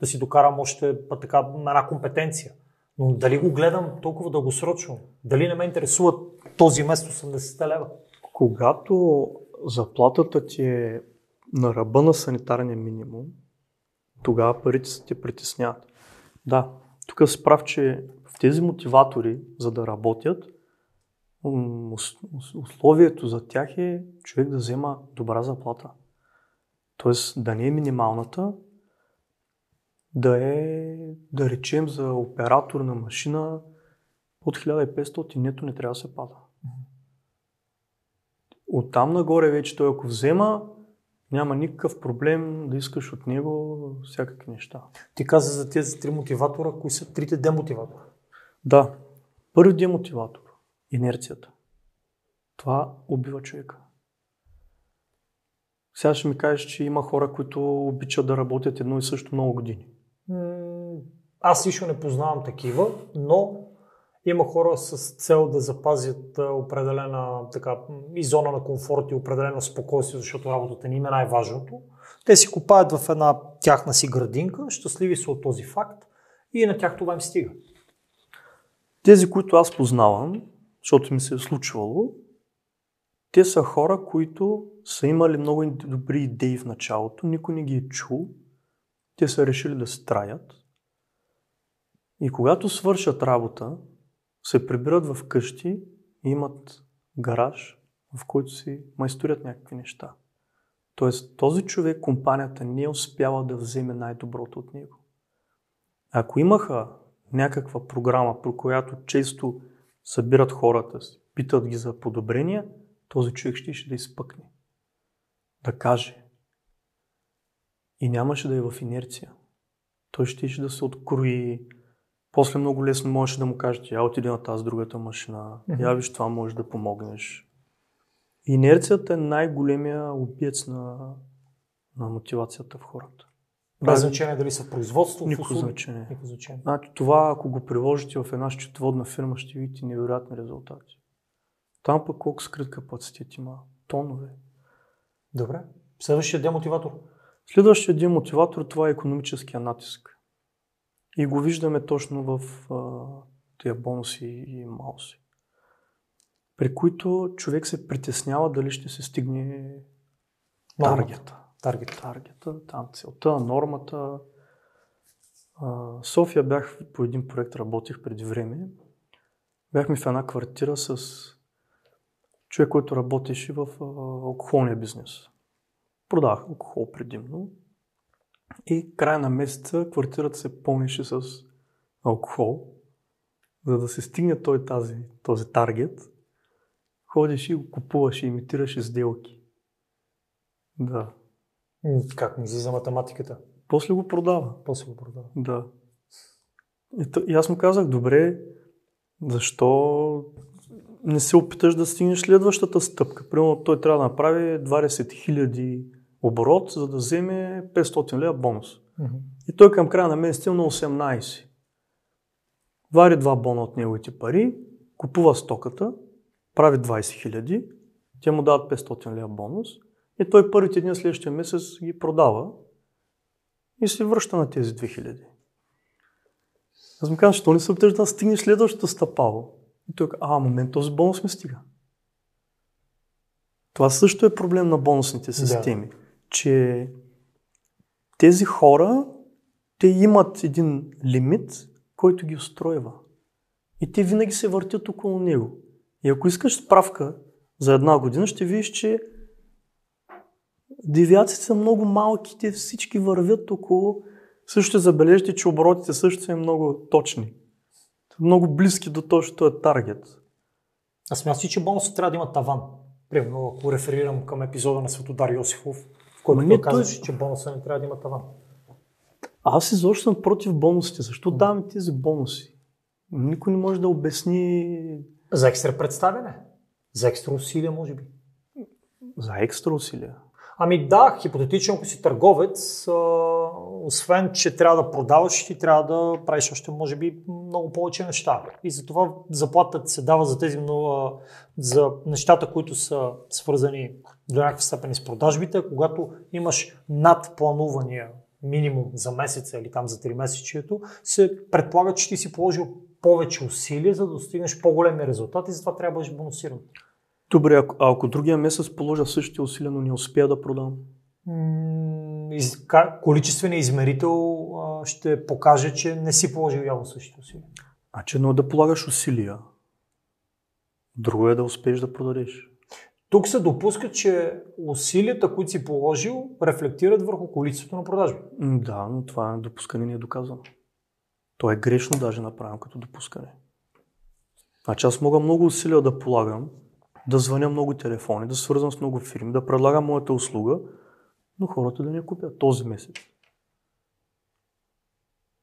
да си докарам още па, така, една компетенция. Но дали го гледам толкова дългосрочно? Дали не ме интересува този месец 80 лева? Когато заплатата ти е на ръба на санитарния минимум, тогава парите се те притесняват. Да, тук се прав, че в тези мотиватори, за да работят, условието за тях е човек да взема добра заплата. Тоест да не е минималната, да е, да речем, за оператор на машина от 1500 нето не трябва да се пада. Оттам нагоре вече той ако взема, няма никакъв проблем да искаш от него всякакви неща. Ти каза за тези три мотиватора, кои са трите демотиватора? Да, първи демотиватор – инерцията. Това убива човека. Сега ще ми кажеш, че има хора, които обичат да работят едно и също много години. Аз лично не познавам такива, но има хора с цел да запазят определена така, и зона на комфорт и определено спокойствие, защото работата ни е най-важното. Те си купаят в една тяхна си градинка, щастливи са от този факт и на тях това им стига. Тези, които аз познавам, защото ми се е случвало, те са хора, които са имали много добри идеи в началото, никой не ги е чул, те са решили да се траят. И когато свършат работа, се прибират в къщи и имат гараж, в който си майсторят някакви неща. Тоест, този човек, компанията не е успяла да вземе най-доброто от него. Ако имаха някаква програма, про която често събират хората си, питат ги за подобрения, този човек ще, ще да изпъкне. Да каже. И нямаше да е в инерция. Той ще ще да се открои. После много лесно можеше да му кажете, я отиди на тази другата машина, я виж това може да помогнеш. Инерцията е най-големия убиец на, на мотивацията в хората. Без значение дали са производство, Никакво значение. Никакво значение. Значи това, ако го приложите в една счетоводна фирма, ще видите невероятни резултати. Там пък колко скрит капацитет има? Тонове. Добре. Следващия демотиватор. Следващия един мотиватор, това е економическия натиск. И го виждаме точно в а, тия бонуси и малси. при които човек се притеснява дали ще се стигне Нормата. таргета. Таргет. Таргета, там целта, нормата. А, София бях по един проект, работих преди време. Бяхме в една квартира с човек, който работеше в а, алкохолния бизнес. Продавах алкохол предимно. И края на месеца квартирата се пълнеше с алкохол. За да се стигне той тази, този таргет, ходеше и го купуваше, имитираше сделки. Да. Как ми излиза математиката? После го продава. После го продава. Да. И, и аз му казах, добре, защо не се опиташ да стигнеш следващата стъпка? Примерно той трябва да направи 20 000 оборот, за да вземе 500 лева бонус. Мгм. И той към края на месеца има на 18. Вари два бона от неговите пари, купува стоката, прави 20 хиляди, те му дават 500 лева бонус и той първите дни следващия месец ги продава и се връща на тези 2000. Аз му казвам, що не се опиташ да стигнеш следващата стъпало? И той казва, а, момент, този бонус ми стига. Това също е проблем на бонусните системи, че тези хора, те имат един лимит, който ги устройва. И те винаги се въртят около него. И ако искаш справка за една година, ще видиш, че девиациите са много малки, те всички вървят около. Също ще забележите, че оборотите също са много точни. Много близки до точно този таргет. А смяташ ли, че бонусът трябва да има таван? Примерно, ако реферирам към епизода на Светодар Йосифов, в който не, казваше, той- че бонусът не трябва да има таван. Аз изобщо съм против бонусите. Защо даваме тези бонуси? Никой не може да обясни За екстра представяне? За екстра усилия, може би. за екстра усилия. Ами да, хипотетично, ако си търговец, а, освен, че трябва да продаваш, ти трябва да правиш още, може би, много повече неща. И затова заплатата се дава за тези много, за нещата, които са свързани до някаква степен с продажбите. Когато имаш над планувания минимум за месеца или там за 3 месечието, се предполага, че ти си положил повече усилия, за да достигнеш по-големи резултати, затова трябва да бъдеш бонусиран. Добре, ако, а ако другия месец положа същите усилия, но не успея да продам. М, из, ка, количественият измерител а, ще покаже, че не си положил явно същите усилия. Значи едно е да полагаш усилия. Друго е да успееш да продадеш. Тук се допуска, че усилията, които си положил, рефлектират върху количеството на продажби. Да, но това допускане не е доказано. То е грешно даже направено като допускане. Значи аз мога много усилия да полагам, да звъня много телефони, да свързвам с много фирми, да предлагам моята услуга, но хората да не купят този месец.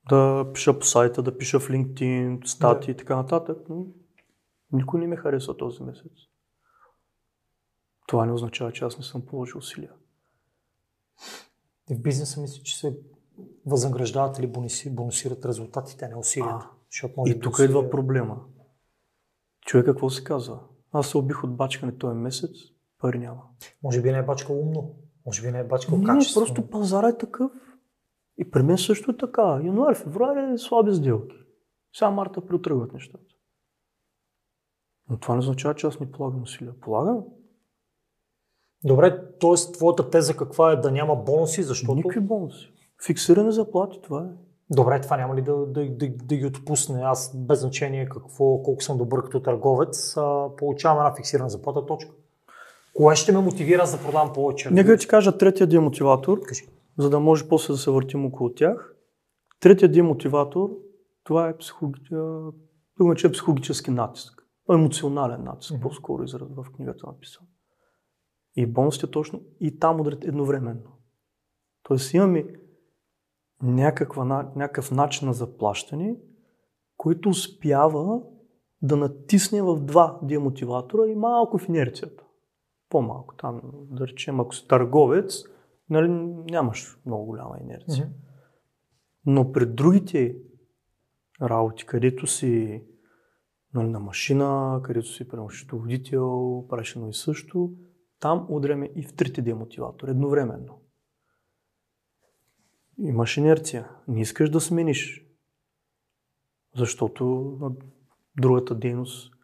Да пиша по сайта, да пиша в LinkedIn, статии и така нататък, но никой не ме харесва този месец. Това не означава, че аз не съм положил усилия. И в бизнеса мисля, че се възнаграждават или бонуси, бонусират резултатите, не усилията. А, И тук усилия- идва проблема. Човек какво се казва? Аз се убих от бачкане този месец, пари няма. Може би не е бачкал умно, може би не е бачкал Не, качествено. просто пазара е такъв. И при мен също е така. Януари, февруари е слаби сделки. Сега марта приотръгват нещата. Но това не означава, че аз не полагам усилия. Полагам. Добре, т.е. твоята теза каква е да няма бонуси, защото... Никакви бонуси. Фиксиране заплати, това е. Добре, това няма ли да, да, да, да ги отпусне? Аз без значение какво, колко съм добър като търговец, а, получавам една фиксирана заплата, точка. Кое ще ме мотивира аз да продавам повече? Нека ти кажа третия демотиватор, Кажи. за да може после да се въртим около тях. Третия демотиватор, това е, психологи... е психологически натиск. Емоционален натиск, Мгм. по-скоро израз в книгата написан. И бонусите точно и там удрят едновременно. Тоест имаме някаква, някакъв начин на заплащане, който успява да натисне в два демотиватора и малко в инерцията. По-малко. Там, да речем, ако си търговец, нали, нямаш много голяма инерция. Но при другите работи, където си нали, на машина, където си примерно счетоводител, правиш едно и също, там удряме и в трите демотиватори едновременно. Имаш инерция. Не искаш да смениш. Защото другата дейност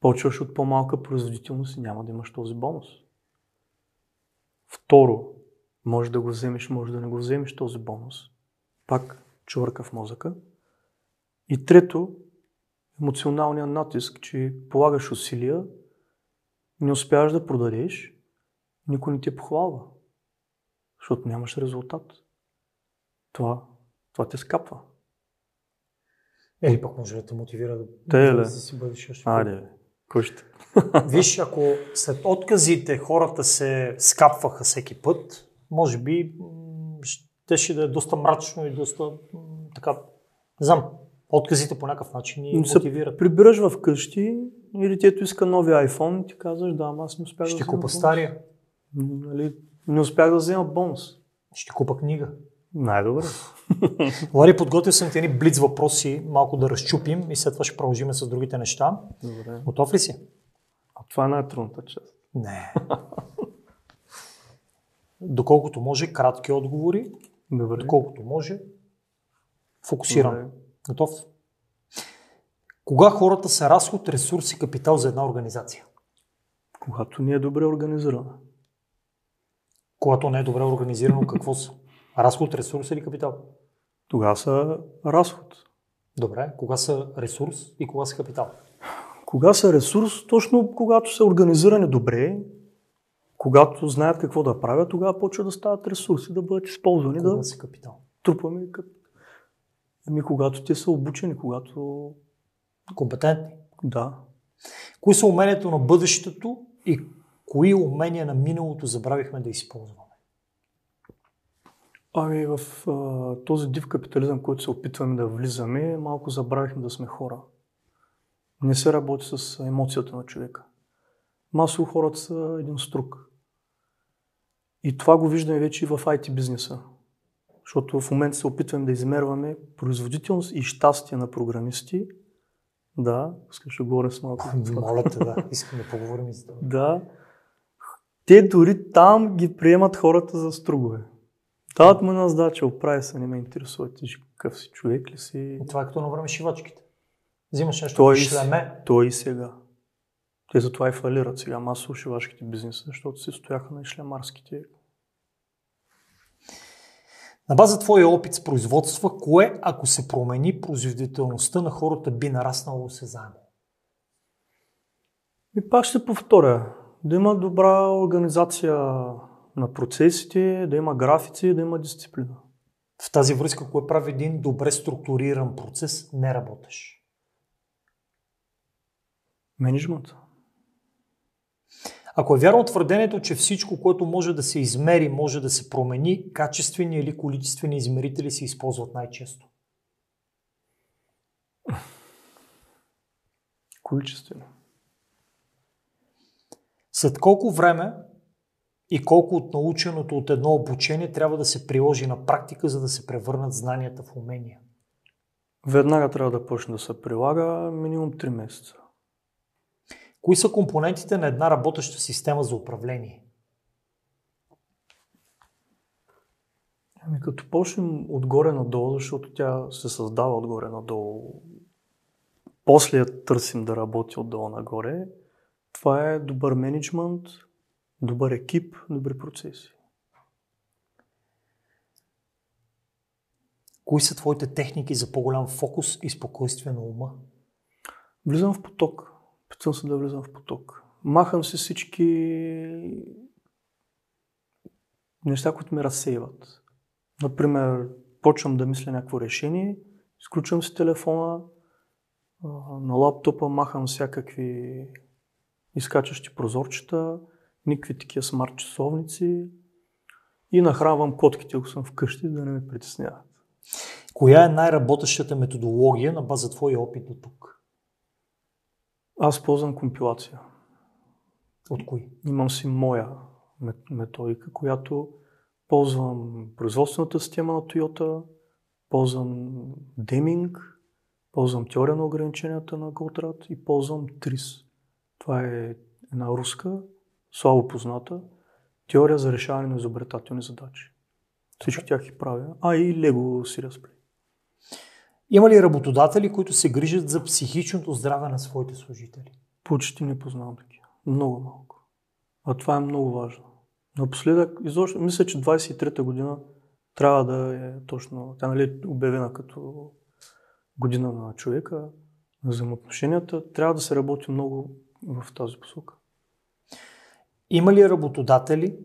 Почваш от по-малка производителност и няма да имаш този бонус. Второ, може да го вземеш, може да не го вземеш този бонус. Пак чувърка в мозъка. И трето, емоционалният натиск, че полагаш усилия, не успяваш да продадеш, никой не те похвалва, защото нямаш резултат. Това, това те скапва. Или пък може да те мотивира да, Те, да ле. си бъдеш още кой ще? Виж, ако след отказите хората се скапваха всеки път, може би м, ще, да е доста мрачно и доста така, не знам, отказите по някакъв начин ни мотивират. прибираш в къщи и детето иска нови iPhone и ти казваш, да, ама аз не успях Ще да купа стария, Нали, не успях да взема бонус. ще купа книга. Най-добре. Лари, подготвил съм ти едни блиц въпроси, малко да разчупим и след това ще продължим с другите неща. Добре. Готов ли си? А това е най-трудната част. Не. Доколкото може, кратки отговори. Добре. Доколкото може, фокусиран. Добре. Готов? Кога хората са разход, ресурс и капитал за една организация? Когато не е добре организирана. Когато не е добре организирано, какво са? Разход, ресурс или капитал? Тогава са разход. Добре. Кога са ресурс и кога са капитал? Кога са ресурс? Точно когато са организирани добре, когато знаят какво да правят, тогава почва да стават ресурси, да бъдат използвани, Кога да са капитал? трупаме кап... Ами когато те са обучени, когато... Компетентни. Да. Кои са уменията на бъдещето и кои умения на миналото забравихме да използваме? Ами в а, този див капитализъм, който се опитваме да влизаме, малко забравихме да сме хора. Не се работи с емоцията на човека. Масово хората са един струк. И това го виждаме вече и в IT бизнеса. Защото в момента се опитваме да измерваме производителност и щастие на програмисти. Да, искаш да говоря с малко. Моля те, да. Искам да поговорим и за това. Да. Те дори там ги приемат хората за стругове. Дават му една задача, оправи се, не ме интересува ти какъв си човек ли си. Това е като на време шивачките. Взимаш нещо, Той, шлеме, той и сега. Те затова и фалират сега масово шивашките бизнеса, защото се стояха на шлемарските. На база твоя опит с производства, кое, ако се промени производителността на хората, би нараснало осезаемо? И пак ще повторя. Да има добра организация на процесите, да има графици, да има дисциплина. В тази връзка, кое прави един добре структуриран процес, не работеш? Менеджмент. Ако е вярно твърдението, че всичко, което може да се измери, може да се промени, качествени или количествени измерители се използват най-често. Количествено. След колко време и колко от наученото от едно обучение трябва да се приложи на практика, за да се превърнат знанията в умения? Веднага трябва да почне да се прилага минимум 3 месеца. Кои са компонентите на една работеща система за управление? Ами като почнем отгоре надолу, защото тя се създава отгоре надолу, после я търсим да работи отдолу нагоре, това е добър менеджмент, добър екип, добри процеси. Кои са твоите техники за по-голям фокус и спокойствие на ума? Влизам в поток. Питам се да влизам в поток. Махам се всички неща, които ме разсейват. Например, почвам да мисля някакво решение, изключвам си телефона, на лаптопа махам всякакви изкачащи прозорчета, никакви такива смарт часовници и нахранвам котките, ако съм вкъщи, да не ме притесняват. Коя е най-работещата методология на база твоя опит до тук? Аз ползвам компилация. От кои? Имам си моя мет- методика, която ползвам производствената система на Toyota, ползвам Deming, ползвам теория на ограниченията на Голдрат и ползвам TRIS. Това е една руска, слабо позната, теория за решаване на изобретателни задачи. Всички тях ги правя. А и Lego Serious Play. Има ли работодатели, които се грижат за психичното здраве на своите служители? Почти не познавам такива. Много малко. А това е много важно. Напоследък, изобщо, мисля, че 23-та година трябва да е точно, тя нали е обявена като година на човека, на взаимоотношенията, трябва да се работи много в тази посока. Има ли работодатели,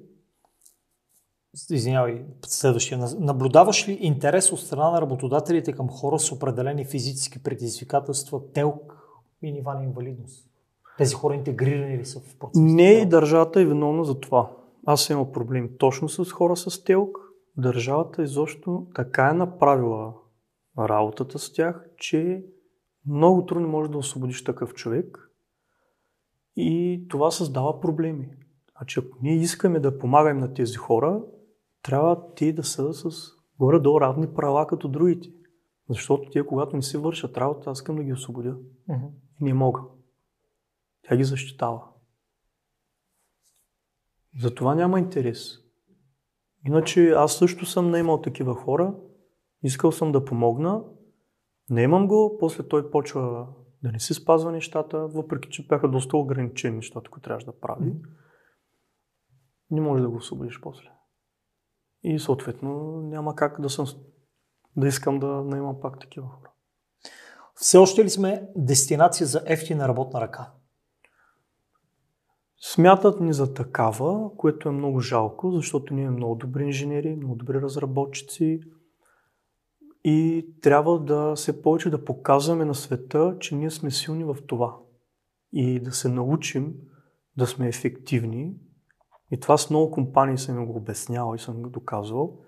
извинявай, следващия, наблюдаваш ли интерес от страна на работодателите към хора с определени физически предизвикателства, телк и нива на инвалидност? Тези хора интегрирани ли са в процеса? Не и държавата е виновна за това. Аз имам проблем точно с хора с телк. Държавата изобщо така е направила работата с тях, че много трудно може да освободиш такъв човек и това създава проблеми. Значи ако ние искаме да помагаме на тези хора, трябва те да са с горе-долу равни права като другите. Защото те, когато не си вършат работа, аз искам да ги освободя. И не мога. Тя ги защитава. Затова няма интерес. Иначе аз също съм наемал такива хора, искал съм да помогна, наемам го, после той почва да не си спазва нещата, въпреки че бяха доста ограничени нещата, които трябваше да прави. Mm-hmm. Не може да го освободиш после. И съответно няма как да, съм, да искам да наемам пак такива хора. Все още ли сме дестинация за ефтина работна ръка? Смятат ни за такава, което е много жалко, защото ние много добри инженери, много добри разработчици и трябва да се повече да показваме на света, че ние сме силни в това и да се научим да сме ефективни. И това с много компании съм го обяснявал и съм го доказвал,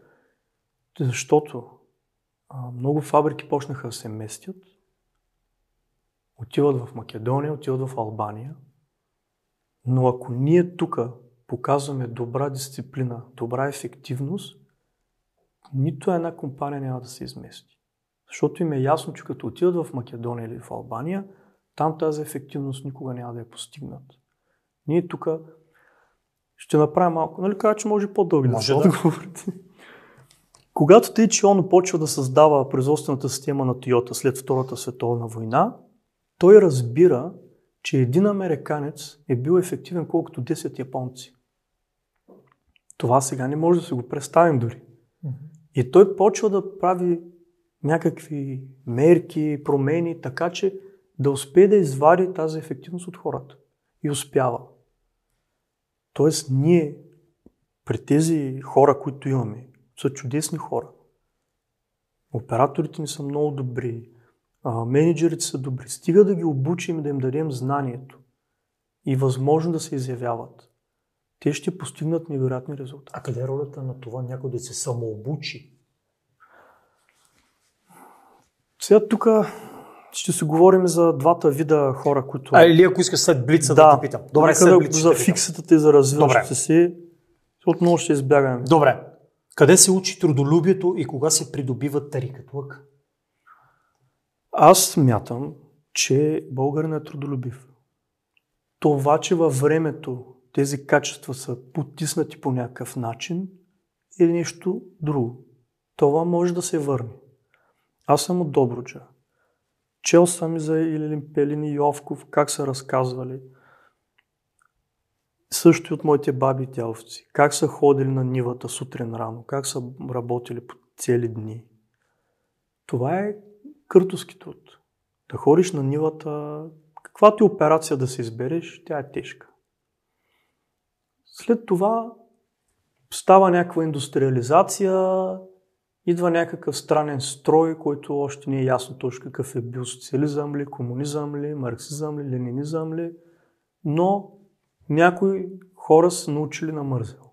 защото а, много фабрики почнаха да се местят, отиват в Македония, отиват в Албания – но ако ние тук показваме добра дисциплина, добра ефективност, нито една компания няма да се измести. Защото им е ясно, че като отидат в Македония или в Албания, там тази ефективност никога няма да е постигнат. Ние тук ще направим малко, нали кажа, че може по-дълги може да, да. Когато Тейчи Оно почва да създава производствената система на Тойота след Втората световна война, той разбира, че един американец е бил ефективен колкото 10 японци. Това сега не може да се го представим дори. Mm-hmm. И той почва да прави някакви мерки, промени, така че да успее да извади тази ефективност от хората. И успява. Тоест, ние при тези хора, които имаме, са чудесни хора. Операторите ни са много добри, а, менеджерите са добри. Стига да ги обучим, да им дадем знанието и възможно да се изявяват. Те ще постигнат невероятни резултати. А къде е ролята на това някой да се самообучи? Сега тук ще се говорим за двата вида хора, които... А или ако искаш след блица да, да те питам. Добре, след блица за фиксата и за развиващите си, отново ще избягаме. Добре. Къде се учи трудолюбието и кога се придобива тарикът лък? Аз смятам, че българин е трудолюбив. Това, че във времето тези качества са потиснати по някакъв начин, е нещо друго. Това може да се върне. Аз съм от Добруджа. Чел съм и за Илилин Пелин и Йовков, как са разказвали. Също от моите баби и. Как са ходили на нивата сутрин рано, как са работили по цели дни. Това е къртовски труд. Да ходиш на нивата, каквато и операция да се избереш, тя е тежка. След това става някаква индустриализация, идва някакъв странен строй, който още не е ясно точно какъв е бил социализъм ли, комунизъм ли, марксизъм ли, ленинизъм ли, но някои хора са научили на мързел.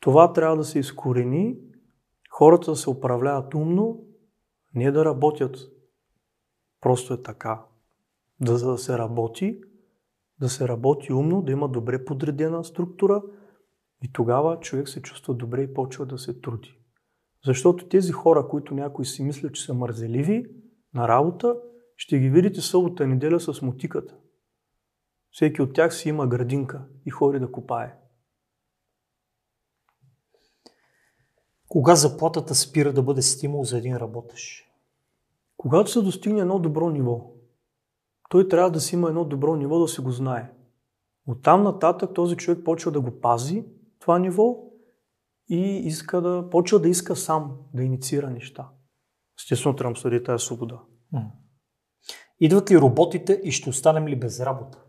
Това трябва да се изкорени, хората да се управляват умно не да работят. Просто е така. Да, за да се работи, да се работи умно, да има добре подредена структура и тогава човек се чувства добре и почва да се труди. Защото тези хора, които някои си мислят, че са мързеливи на работа, ще ги видите събота неделя с мотиката. Всеки от тях си има градинка и ходи да копае. Кога заплатата спира да бъде стимул за един работещ? Когато се достигне едно добро ниво, той трябва да си има едно добро ниво да се го знае. От там нататък този човек почва да го пази, това ниво, и иска да, почва да иска сам да инициира неща. Естествено, трябва да тази свобода. Идват ли роботите и ще останем ли без работа?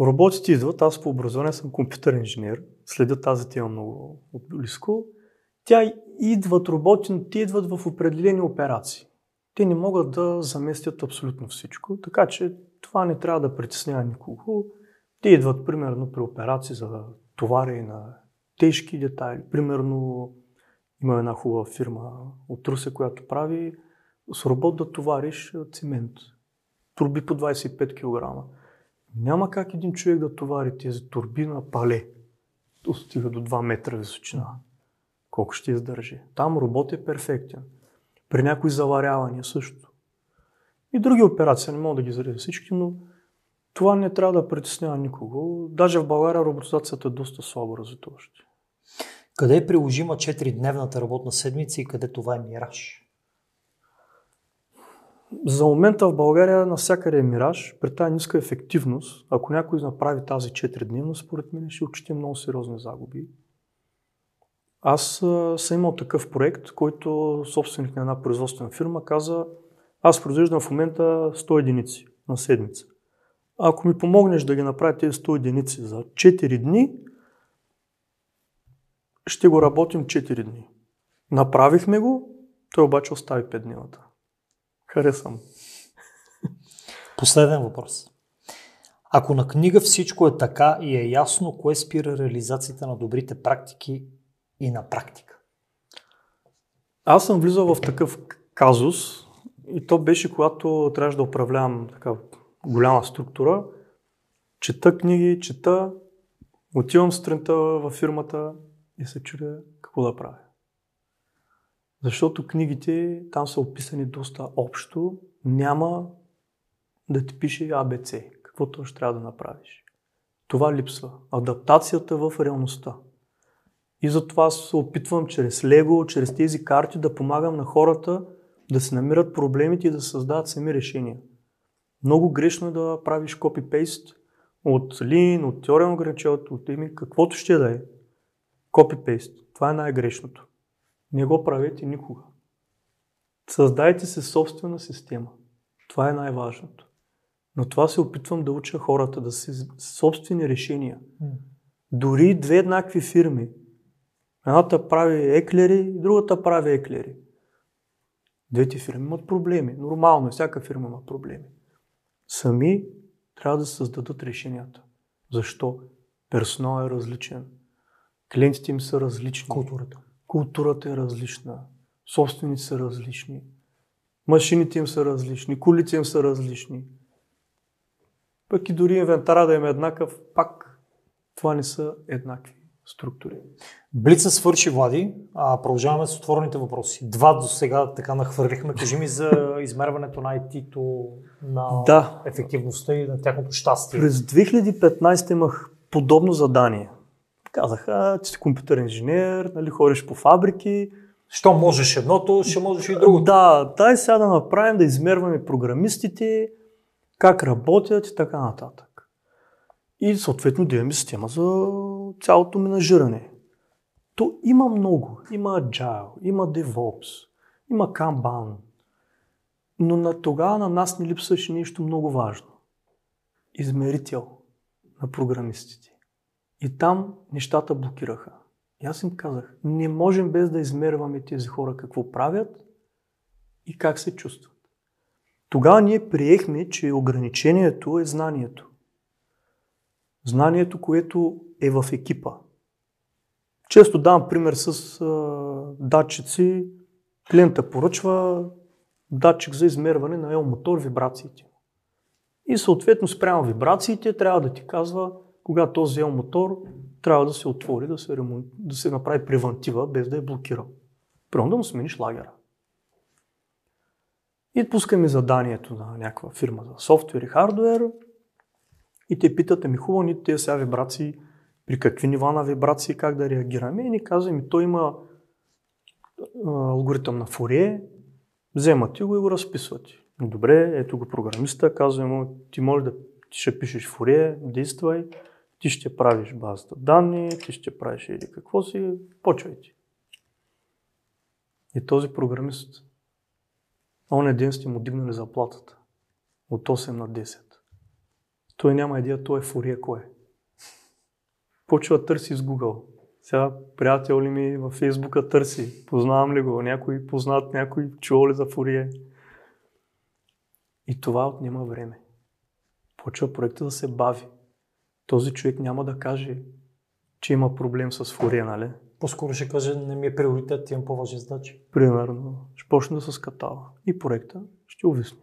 Роботите идват, аз по образование съм компютърен инженер, следя тази тема много близко. Тя идват роботи, но те идват в определени операции. Те не могат да заместят абсолютно всичко, така че това не трябва да притеснява никого. Те идват примерно при операции за товари на тежки детайли. Примерно има една хубава фирма от Русе, която прави с робот да товариш цимент. Турби по 25 кг. Няма как един човек да товари тези турби на пале. Стига до 2 метра височина. Колко ще издържи. Там робот е перфектен. При някои заварявания също. И други операции, не мога да ги зареда всички, но това не трябва да притеснява никого. Даже в България роботизацията е доста слабо развита още. Къде е приложима 4-дневната работна седмица и къде това е мираж? За момента в България навсякъде е мираж, при тази ниска ефективност. Ако някой направи тази 4 дневна, според мен ще отчете много сериозни загуби. Аз съм имал такъв проект, който собственик на една производствена фирма каза, аз произвеждам в момента 100 единици на седмица. Ако ми помогнеш да ги направя тези 100 единици за 4 дни, ще го работим 4 дни. Направихме го, той обаче остави 5 дневата. Харесам. Последен въпрос. Ако на книга всичко е така и е ясно, кое спира реализацията на добрите практики и на практика? Аз съм влизал в такъв казус и то беше когато трябваше да управлявам така голяма структура. Чета книги, чета, отивам сутринта във фирмата и се чудя какво да правя. Защото книгите там са описани доста общо, няма да ти пише АБЦ, какво точно трябва да направиш. Това липсва. Адаптацията в реалността. И затова се опитвам чрез Лего, чрез тези карти да помагам на хората да се намират проблемите и да създават сами решения. Много грешно е да правиш копипейст от лин, от теория на от ими, каквото ще да е. Копипейст. Това е най-грешното. Не го правете никога. Създайте се собствена система. Това е най-важното. Но това се опитвам да уча хората, да се собствени решения. Дори две еднакви фирми. Едната прави еклери, другата прави еклери. Двете фирми имат проблеми. Нормално е, всяка фирма има проблеми. Сами трябва да създадат решенията. Защо? Персонал е различен. Клиентите им са различни. Културата. Културата е различна. Собственици са различни. Машините им са различни. Колите им са различни. Пък и дори инвентара да им е еднакъв, пак това не са еднакви структури. Блица свърши, Влади. А, продължаваме с отворените въпроси. Два до сега така нахвърлихме. Кажи ми за измерването на IT-то, на Да. ефективността и на тяхното щастие. През 2015 имах подобно задание. Казаха, че си компютърен инженер, нали, ходиш по фабрики. Що можеш едното, ще можеш и другото. Да, дай сега да направим, да измерваме програмистите, как работят и така нататък. И съответно да имаме система за цялото менажиране. То има много. Има Agile, има DevOps, има Kanban. Но на тогава на нас ни липсваше нещо много важно. Измерител на програмистите. И там нещата блокираха. И аз им казах, не можем без да измерваме тези хора какво правят и как се чувстват. Тогава ние приехме, че ограничението е знанието. Знанието, което е в екипа. Често давам пример с а, датчици. Клиента поръчва датчик за измерване на ел-мотор вибрациите. И съответно спрямо вибрациите трябва да ти казва кога този ел-мотор трябва да се отвори, да се, ремонт, да се направи превентива, без да е блокирал. Примерно да му смениш лагера. И пускаме заданието на някаква фирма за софтуер и хардуер и те питат, ами хубаво, ни тези сега вибрации, при какви нива на вибрации, как да реагираме. И ни казваме, ми той има алгоритъм на Фурие, вземате го и го разписвате. Добре, ето го програмиста, казва му, ти може да ти ще пишеш фурие, действай, ти ще правиш базата данни, ти ще правиш или какво си, почвай. И този програмист, он ден сте му дигнали заплатата от 8 на 10. Той няма идея, той е фурия кой е. Почва търси с Google. Сега приятел ли ми във Фейсбука търси, познавам ли го, някой познат, някой чул ли за фурие. И това отнема време. Почва проекта да се бави. Този човек няма да каже, че има проблем с фурия, нали? По-скоро ще каже, не ми е приоритет, имам по-важни задачи. Примерно, ще почне да се скатава. И проекта ще увисне.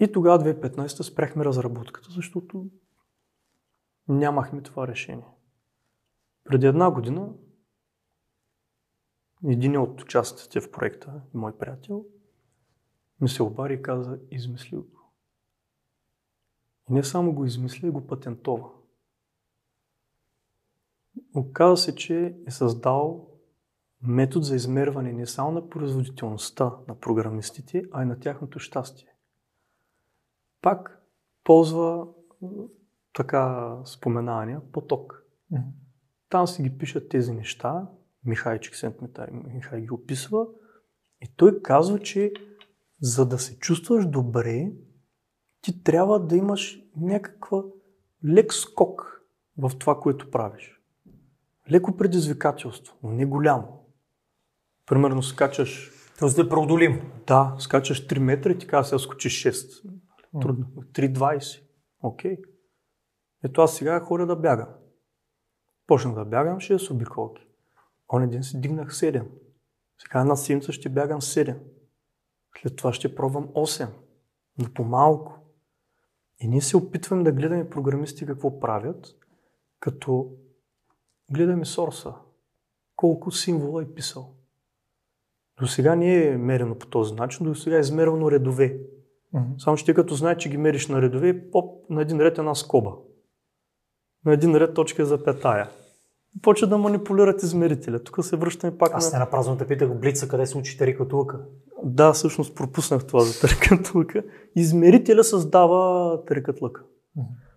И тогава 2015 спряхме разработката, защото нямахме това решение. Преди една година един от участниците в проекта, мой приятел, ми се обади и каза, измислил го. И не само го измисли, го патентова. Оказва се, че е създал метод за измерване не само на производителността на програмистите, а и на тяхното щастие. Пак ползва така споменания поток. Mm-hmm. Там си ги пишат тези неща, Михайчик Сентметай, Михай ги описва и той казва, че за да се чувстваш добре, ти трябва да имаш някаква лек скок в това, което правиш. Леко предизвикателство, но не голямо. Примерно скачаш... Тоест да е преодолим. Да, скачаш 3 метра и ти казва, сега скочиш 6. Трудно. 3,20. Окей. Okay. Ето аз сега ходя да бягам. Почнах да бягам 6 обиколки. Он един си дигнах 7. Сега една седмица ще бягам 7. След това ще пробвам 8. Но по-малко. И ние се опитваме да гледаме програмисти какво правят, като гледаме сорса. Колко символа е писал. До сега не е мерено по този начин, до сега е измервано редове. Mm-hmm. Само че ти като знаеш, че ги мериш на редове, поп, на един ред една скоба. На един ред точка за петая. Почва да манипулират измерителя. Тук се връщаме пак Аз на... не напразно те питах Блица, къде се учи тарикатулка. Да, всъщност пропуснах това за тарикатлъка. Измерителя създава тарикатлъка. Mm-hmm.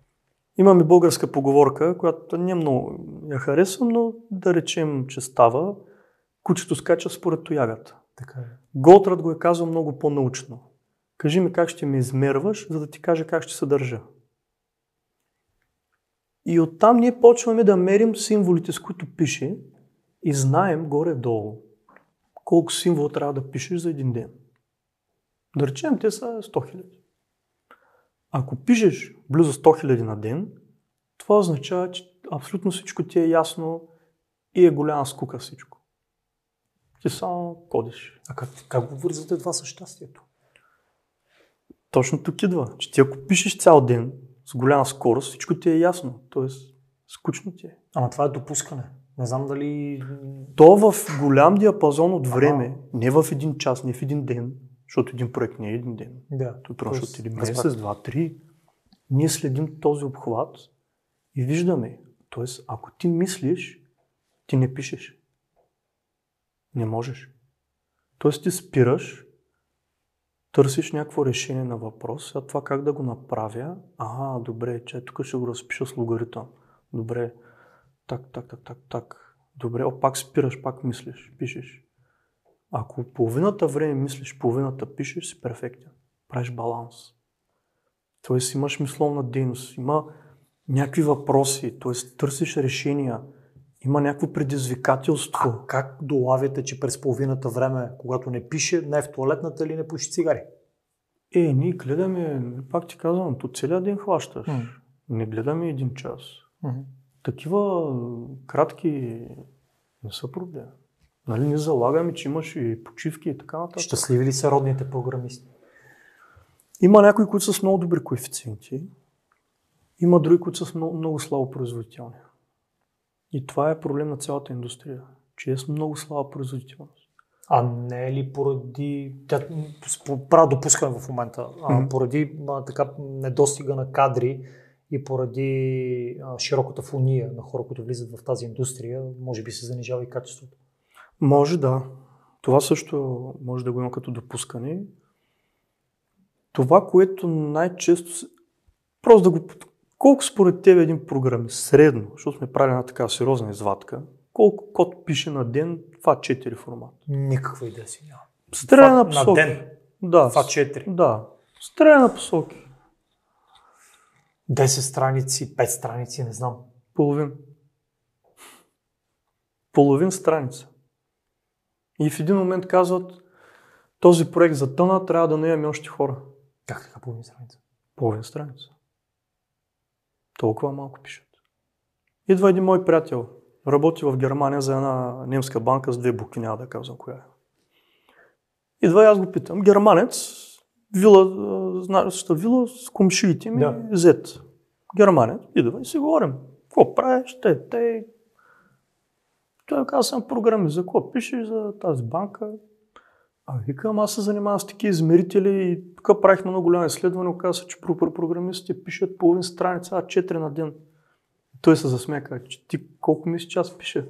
Имаме българска поговорка, която не много я харесвам, но да речем, че става. Кучето скача според тоягата. Така е. Голтрат го е казал много по-научно. Кажи ми как ще ме измерваш, за да ти кажа как ще се държа. И оттам ние почваме да мерим символите, с които пише и знаем горе-долу колко символа трябва да пишеш за един ден. Да речем, те са 100 хиляди. Ако пишеш близо 100 хиляди на ден, това означава, че абсолютно всичко ти е ясно и е голяма скука всичко. Ти само кодиш. А как, как го вързвате това със щастието? Точно тук идва, че ти ако пишеш цял ден с голяма скорост, всичко ти е ясно. Тоест, скучно ти е. Ама това е допускане. Не знам дали... То в голям диапазон от време, ага. не в един час, не в един ден, защото един проект не е един ден. Да. Той просто от един месец, два, три. Ние следим този обхват и виждаме. Тоест, ако ти мислиш, ти не пишеш. Не можеш. Тоест ти спираш търсиш някакво решение на въпрос, а това как да го направя, ага, добре, че тук ще го разпиша с логаритъм. Добре, так, так, так, так, так. Добре, о, пак спираш, пак мислиш, пишеш. Ако половината време мислиш, половината пишеш, си перфектен. Правиш баланс. Тоест имаш мисловна дейност, има някакви въпроси, т.е. търсиш решения, има някакво предизвикателство. А как долавяте, че през половината време, когато не пише, не е в туалетната или не пуши цигари? Е, ние гледаме, пак ти казвам, то целият ден хващаш. Mm. Не гледаме един час. Mm-hmm. Такива кратки не са проблем. Нали, не залагаме, че имаш и почивки и така нататък. Щастливи ли са родните програмисти? Има някои, които са с много добри коефициенти. Има други, които са с много, много слабо производителни. И това е проблем на цялата индустрия, че е с много слаба производителност. А не е ли поради, тя правя допускане в момента, а, поради а, така недостига на кадри и поради а, широката фуния на хора, които влизат в тази индустрия, може би се занижава и качеството? Може да. Това също може да го има като допускане. Това, което най-често... Просто да го... Колко според тебе един програмист, средно, защото сме правили една така сериозна извадка, колко код пише на ден, това 4 формат? Никаква идея си няма. Стреля Това на на посоки. ден. Да. Това 4. Да. Стреля на посоки. 10 страници, 5 страници, не знам. Половин. Половин страница. И в един момент казват, този проект за тъна трябва да наемем още хора. Как така половин страница? Половин страница. Толкова малко пишат. Идва един мой приятел. Работи в Германия за една немска банка с две букви, няма да казвам коя е. Идва и аз го питам. Германец, вила, а, знаеш, вила с комшиите ми, Да. зет. Германец, идва и си говорим. Какво правиш? Те, те. Той каза, съм програмист. За какво пишеш за тази банка? А викам, аз се занимавам с такива измерители и тук правихме много голямо изследване, оказа се, че про- програмистите пишат половин страница, а 4 на ден. Той се засмя, че ти колко мислиш, че аз пиша?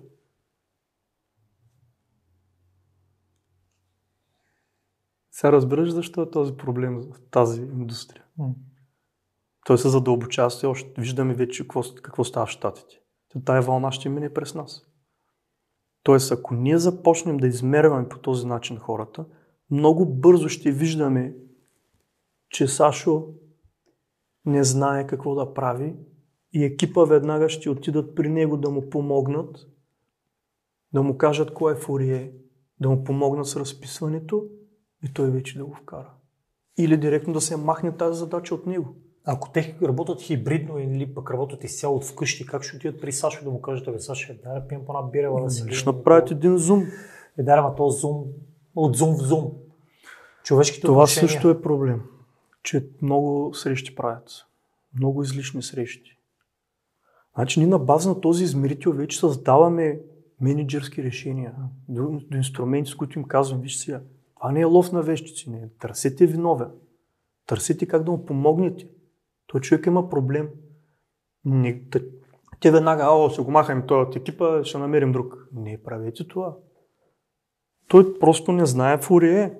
Сега разбираш защо е този проблем в тази индустрия. М. Той се задълбочава все още. Виждаме вече какво, какво става в Штатите. Тая вълна ще мине през нас. Тоест, ако ние започнем да измерваме по този начин хората, много бързо ще виждаме, че Сашо не знае какво да прави и екипа веднага ще отидат при него да му помогнат, да му кажат кой е фурие, да му помогнат с разписването и той вече да го вкара. Или директно да се махне тази задача от него. Ако те работят хибридно или пък работят изцяло от вкъщи, как ще отидат при Сашо да му кажат, бе, Саша, дай да пием по една бира, да си Ще направят един зум. Е, дай, ама то зум, от зум в зум. Човешките Това отношения. също е проблем, че много срещи правят. Много излишни срещи. Значи ние на база на този измерител вече създаваме менеджерски решения, до, до инструменти, с които им казвам, виж сега, това не е лов на вещици, не. Търсете виновен. Търсете как да му помогнете. Той човек има проблем. Не, те, веднага, о, ще го махаме този от екипа, ще намерим друг. Не правете това. Той просто не знае фурие.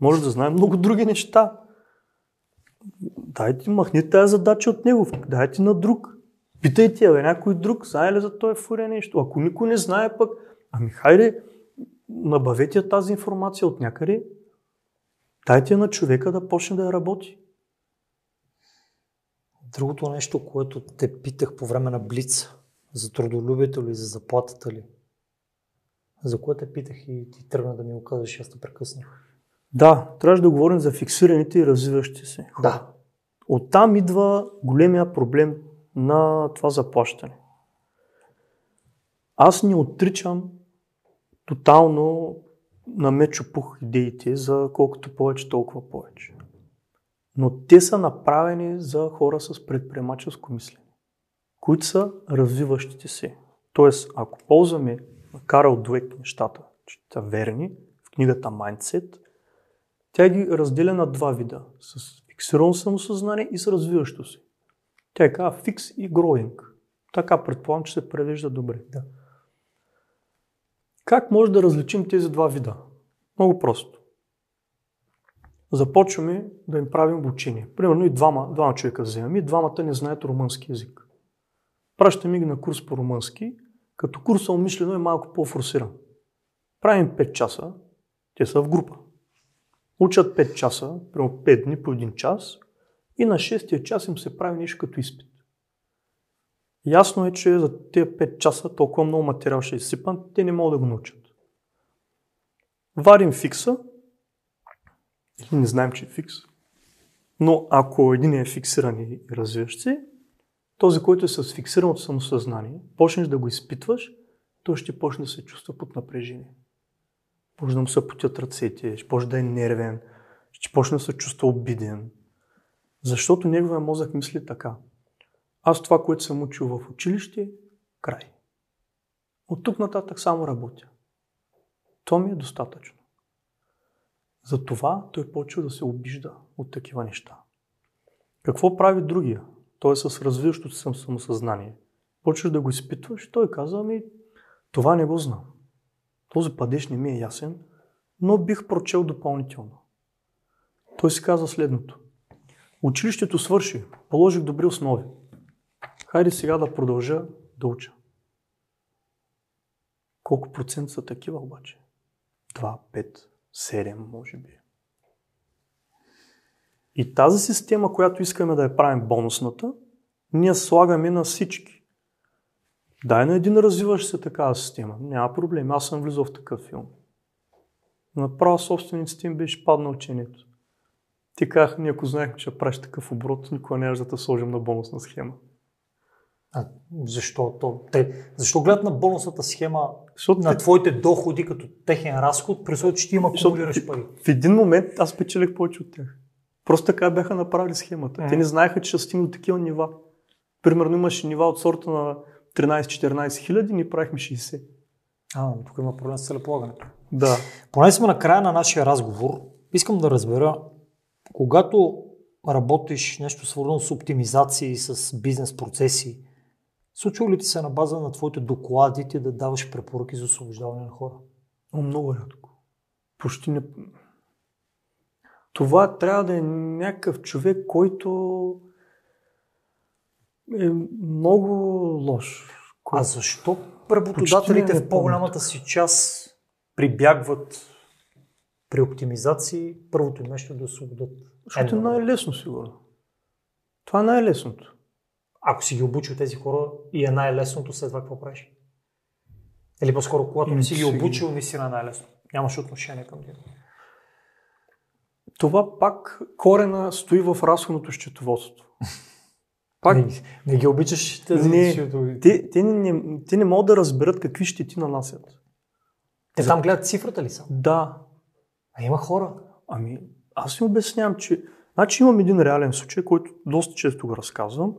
Може да знае много други неща. Дайте, махни тази задача от него, дайте на друг. Питайте, бе, някой друг, знае ли за този фурия нещо? Ако никой не знае пък, ами хайде, набавете тази информация от някъде, дайте на човека да почне да я работи. Другото нещо, което те питах по време на Блиц, за трудолюбието ли, за заплатата ли, за което те питах и ти тръгна да ми го казваш, аз те прекъснах. Да, трябваше да говорим за фиксираните и развиващи се хора. Да. Оттам идва големия проблем на това заплащане. Аз не отричам тотално на пух идеите за колкото повече, толкова повече. Но те са направени за хора с предприемаческо мислене, които са развиващите се. Тоест, ако ползваме Карл Дуек нещата, че са верни, в книгата Mindset, тя ги разделя на два вида. С фиксирано самосъзнание и с развиващо се. Тя е казва фикс и growing. Така предполагам, че се превежда добре. Да. Как може да различим тези два вида? Много просто. Започваме да им правим обучение. Примерно и двама, двама човека вземаме и двамата не знаят румънски язик. Пращаме ги на курс по румънски, като курсът умишлено е малко по-форсиран. Правим 5 часа, те са в група. Учат 5 часа, примерно 5 дни по 1 час и на 6 час им се прави нещо като изпит. Ясно е, че за тези 5 часа толкова много материал ще е изсипан, те не могат да го научат. Варим фикса, или не знаем, че е фикс, но ако един е фиксиран и развиващ се, този, който е с фиксираното самосъзнание, почнеш да го изпитваш, той ще почне да се чувства под напрежение. Може да му се потят ръцете, ще почне да е нервен, ще почне да се чувства обиден. Защото неговия мозък мисли така. Аз това, което съм учил в училище, край. От тук нататък само работя. То ми е достатъчно. Затова той почва да се обижда от такива неща. Какво прави другия? Той е с развиващото се самосъзнание. Почваш да го изпитваш, той казва ми, това не го знам. Този падеж не ми е ясен, но бих прочел допълнително. Той си казва следното. Училището свърши. Положих добри основи. Хайде сега да продължа да уча. Колко процент са такива обаче? 2, 5, 7 може би. И тази система, която искаме да я правим бонусната, ние слагаме на всички. Дай на един развиващ се такава система. Няма проблем. Аз съм влизал в такъв филм. Направо собствениците им беше паднал учението. Ти казах, ние ако знаехме, че правиш такъв оборот, никога не да те сложим на бонусна схема. А, защо? То, те, защо гледат на бонусната схема Защото на те- твоите доходи като техен разход, при условие, че ти има акумулираш пари? В един момент аз печелих повече от тях. Просто така бяха направили схемата. Те не знаеха, че ще стигнат до такива нива. Примерно имаше нива от сорта на 13-14 хиляди, ние правихме 60. А, тук има проблем с целеполагането. Да. Поне сме на края на нашия разговор, искам да разбера, когато работиш нещо свързано с оптимизации, с бизнес процеси, случва ли ти се на база на твоите доклади ти да даваш препоръки за освобождаване на хора? Но много рядко. Почти не... Това трябва да е някакъв човек, който е много лош. А защо работодателите в по-голямата си част прибягват при оптимизации, първото им нещо е да освободят? Защото е най-лесно, сигурно. Това е най-лесното. Ако си ги обучил тези хора и е най-лесното, след това какво правиш? Или по-скоро, когато не си ги Ами, си ги- обучил, наистина е най-лесно. Нямаш отношение към тях. Това пак корена стои в разходното счетоводство. Пак Не, не ги обичаш тези Не. защото- те, те, не, те не могат да разберат какви щети нанасят. Те там гледат цифрата ли са? Да, А има хора. ами аз си обяснявам, че... Значи имам един реален случай, който доста често го разказвам.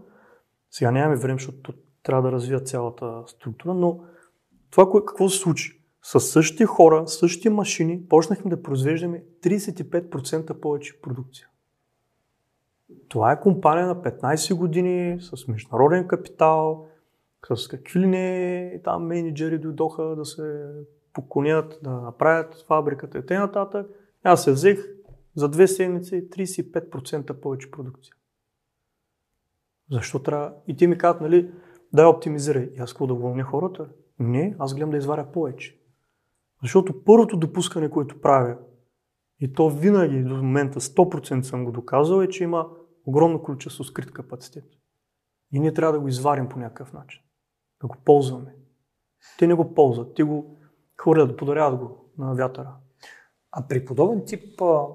Сега нямаме време, защото трябва да развия цялата структура, но това какво се случи? С същите хора, същите машини, почнахме да произвеждаме 35% повече продукция. Това е компания на 15 години, с международен капитал, с какви ли не там менеджери дойдоха да се поклонят, да направят фабриката и т.н. Аз се взех за две седмици 35% повече продукция. Защо трябва? И ти ми казват, нали, да я оптимизирай. И аз какво да уволня хората? Не, аз гледам да изваря повече. Защото първото допускане, което правя, и то винаги до момента 100% съм го доказал, е, че има огромно количество скрит капацитет. И ние трябва да го изварим по някакъв начин. Да го ползваме. Те не го ползват. Те го хвърлят, подаряват го на вятъра. А при подобен тип а,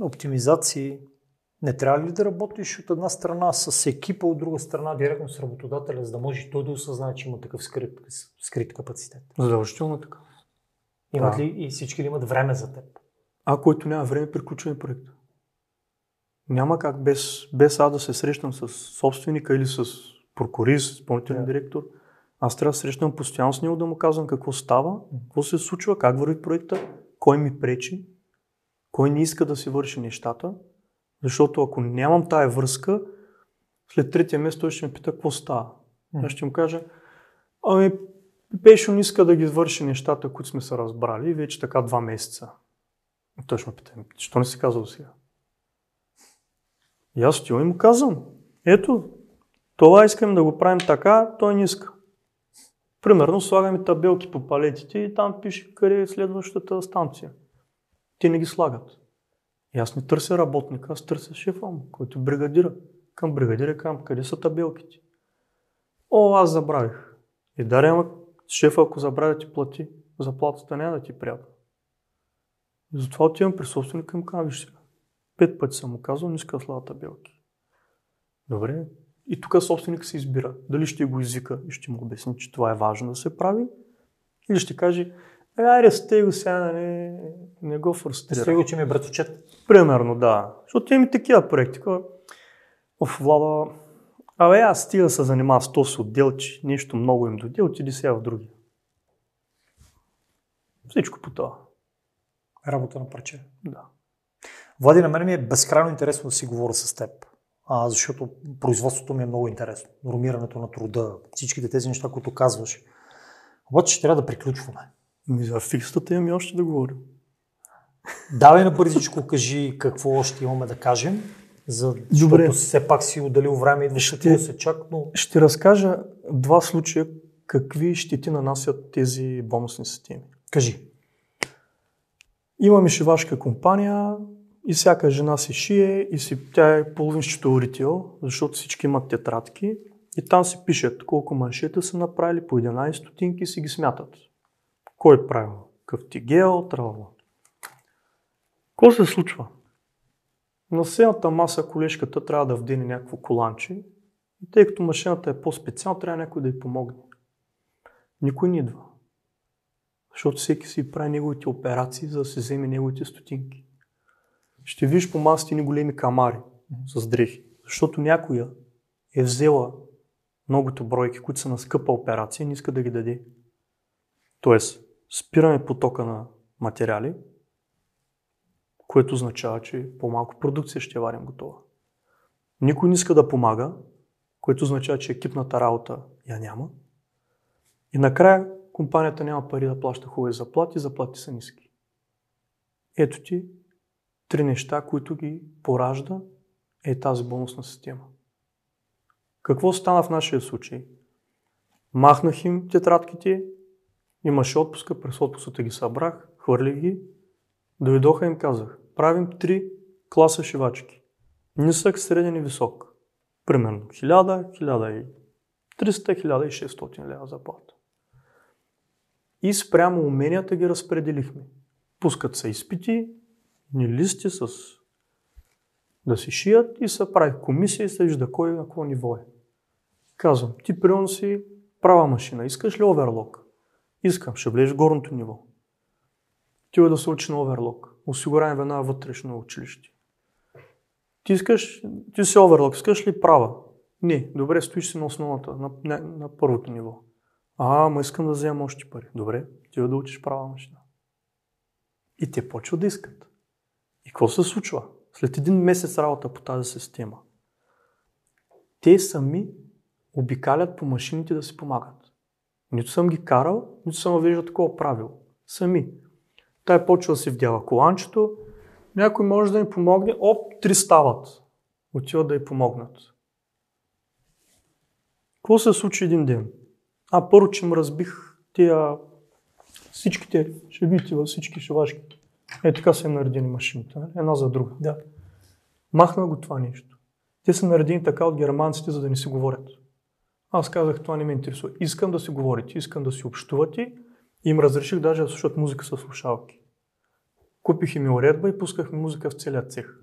оптимизации не трябва ли да работиш от една страна с екипа, от друга страна директно с работодателя, за да може той да осъзнае, че има такъв скрит, скрит капацитет? Задължително е така. Имат Да. ли и всички ли имат време за теб? А който няма време, приключваме проекта. Няма как без, без аз да се срещам с собственика или с прокурист, изпълнителен Да. директор. Аз трябва да срещам постоянно с него да му казвам какво става, какво се случва, как върви проекта, кой ми пречи, кой не иска да си върши нещата. Защото ако нямам тая връзка, след третия месец той ще ме пита какво става. М. Аз ще му кажа, ами Пешо не иска да ги върши нещата, които сме се разбрали вече така два месеца. И той ще ме пита, «Ами, защо не си казал сега? И аз стоя и му казвам, ето, това искам да го правим така, той не иска. Примерно слагаме табелки по палетите и там пише къде е следващата станция. Те не ги слагат. И аз не търся работника, аз търся шефа му, който бригадира. Към бригадира казвам, къде са табелките? О, аз забравих. И даре, ама шефа, ако забравя ти плати, заплатата няма да ти е приятна. И затова отивам при собственика и му казвам, виж сега, пет пъти съм му казал, не иска да слага табелки. Добре. И тук собственик се избира. Дали ще го извика и ще му обясни, че това е важно да се прави, или ще каже, «Е, айде, сте го сега, не, не го фрустрира. Стои го, че ми е братовчет. Примерно, да. Защото има такива проекти. кога, Оф, Влада, абе аз стига да се занимава с този отдел, че нещо много им дойде, отиди сега в други. Всичко по това. Работа на парче. Да. Влади, на мен ми е безкрайно интересно да си говоря с теб, а, защото производството ми е много интересно. Нормирането на труда, всичките тези неща, които казваш. Обаче ще трябва да приключваме. Ми за фиксата имаме още да говорим. Давай на бързичко, кажи какво още имаме да кажем, За, Добре. защото все пак си отделил време, идваш Ще- ще... се чак, но Ще разкажа два случая какви щети нанасят тези бонусни системи. кажи. Имаме шивашка компания и всяка жена си шие и си, тя е половинчето ритейл, защото всички имат тетрадки и там си пишат колко маншета са направили по 11 стотинки и си ги смятат. Кой правил? Какъв ти гел, трава. Какво се случва? На сената маса колежката трябва да вдигне някакво коланче и тъй като машината е по-специална, трябва някой да й помогне. Никой не идва. Защото всеки си прави неговите операции, за да се вземе неговите стотинки. Ще виж по масите ни големи камари с дрехи. Защото някоя е взела многото бройки, които са на скъпа операция и не иска да ги даде. Тоест, спираме потока на материали, което означава, че по-малко продукция ще варим готова. Никой не иска да помага, което означава, че екипната работа я няма. И накрая компанията няма пари да плаща хубави заплати, заплати са ниски. Ето ти три неща, които ги поражда е тази бонусна система. Какво стана в нашия случай? Махнах им тетрадките, имаше отпуска, през отпуската ги събрах, хвърлих ги, дойдоха им казах, правим три класа шивачки. Нисък, среден и висок. Примерно 1000, 1300, 1600 лева заплата. И спрямо уменията ги разпределихме. Пускат се изпити, ни листи с да си шият и се прави комисия и се вижда кой на какво ниво е. Казвам, ти примерно си права машина, искаш ли оверлок? Искам, ще влезеш в горното ниво. Ти да се учи на оверлок. Осигуряваме веднага вътрешно училище. Ти искаш, ти си оверлок, искаш ли права? Не, добре, стоиш си на основата, на, на, на първото ниво. А, ма искам да вземам още пари. Добре, ти да учиш права машина. И те почват да искат. И какво се случва? След един месец работа по тази система, те сами обикалят по машините да си помагат. Нито съм ги карал, нито съм въвеждал такова правило. Сами. Той почва да си вдява коланчето, някой може да им помогне, оп, три стават. Отиват да й помогнат. Какво се случи един ден? А, първо, че им разбих тия всичките шевите във всички шивашки. Е, така са им наредени машините. нали? Една за друга. Да. Махна го това нещо. Те са наредени така от германците, за да не си говорят. Аз казах, това не ме интересува. Искам да си говорите, искам да си общувате. И им разреших даже да слушат музика с слушалки. Купих им уредба и пускахме музика в целия цех.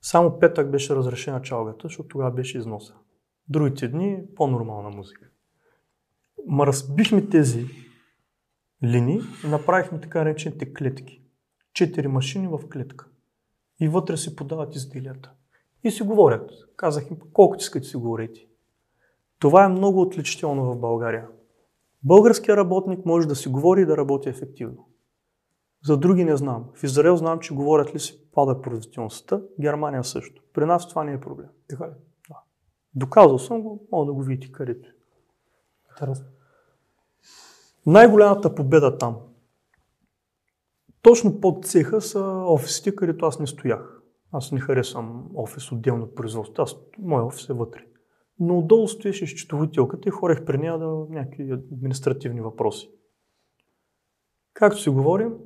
Само петък беше разрешена чалгата, защото тогава беше износа. Другите дни по-нормална музика. Ма разбихме тези линии и направихме така наречените клетки. Четири машини в клетка. И вътре си подават изделията. И си говорят. Казах им, колкото искате си говорите. Това е много отличително в България. Българският работник може да си говори и да работи ефективно. За други не знам. В Израел знам, че говорят ли си пада производителността, Германия също. При нас това не е проблем. Така ли? Доказал съм го, мога да го видите където. Интересно. Най-голямата победа там. Точно под цеха са офисите, където аз не стоях. Аз не харесвам офис отделно от производство. Аз, мой офис е вътре. Но отдолу стоеше счетоводителката и хорех при нея да някакви административни въпроси. Както си говорим,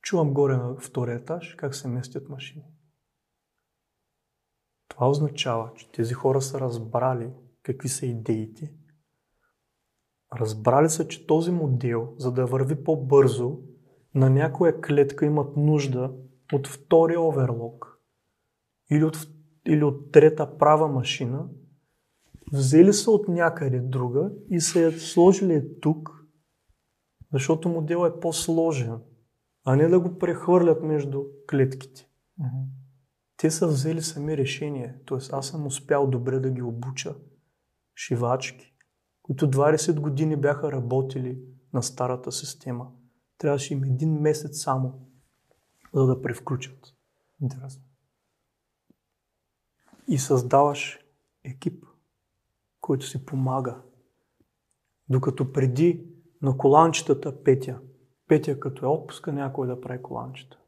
чувам горе на втория етаж как се местят машини. Това означава, че тези хора са разбрали какви са идеите, Разбрали са, че този модел, за да върви по-бързо, на някоя клетка имат нужда от втори оверлок или от, или от трета права машина, взели са от някъде друга и са я сложили тук, защото моделът е по-сложен, а не да го прехвърлят между клетките. Те са взели сами решение, т.е. аз съм успял добре да ги обуча шивачки, които 20 години бяха работили на старата система. Трябваше им един месец само, за да превключат. Интересно. И създаваш екип, който си помага. Докато преди на коланчетата Петя, Петя като е отпуска някой да прави коланчета.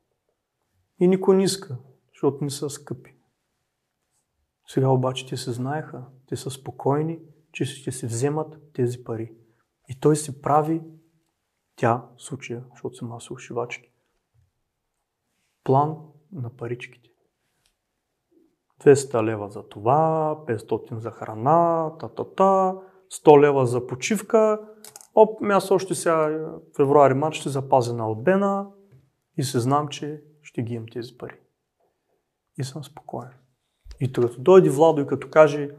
И никой не иска, защото не са скъпи. Сега обаче те се знаеха, те са спокойни, че ще си вземат тези пари. И той си прави, тя, случая, защото съм аз ушивачки, план на паричките. 200 лева за това, 500 за храна, та-та-та, 100 лева за почивка. Оп, аз още сега февруари март ще запазя на Албена и се знам, че ще ги имам тези пари. И съм спокоен. И като дойде Владо и като каже,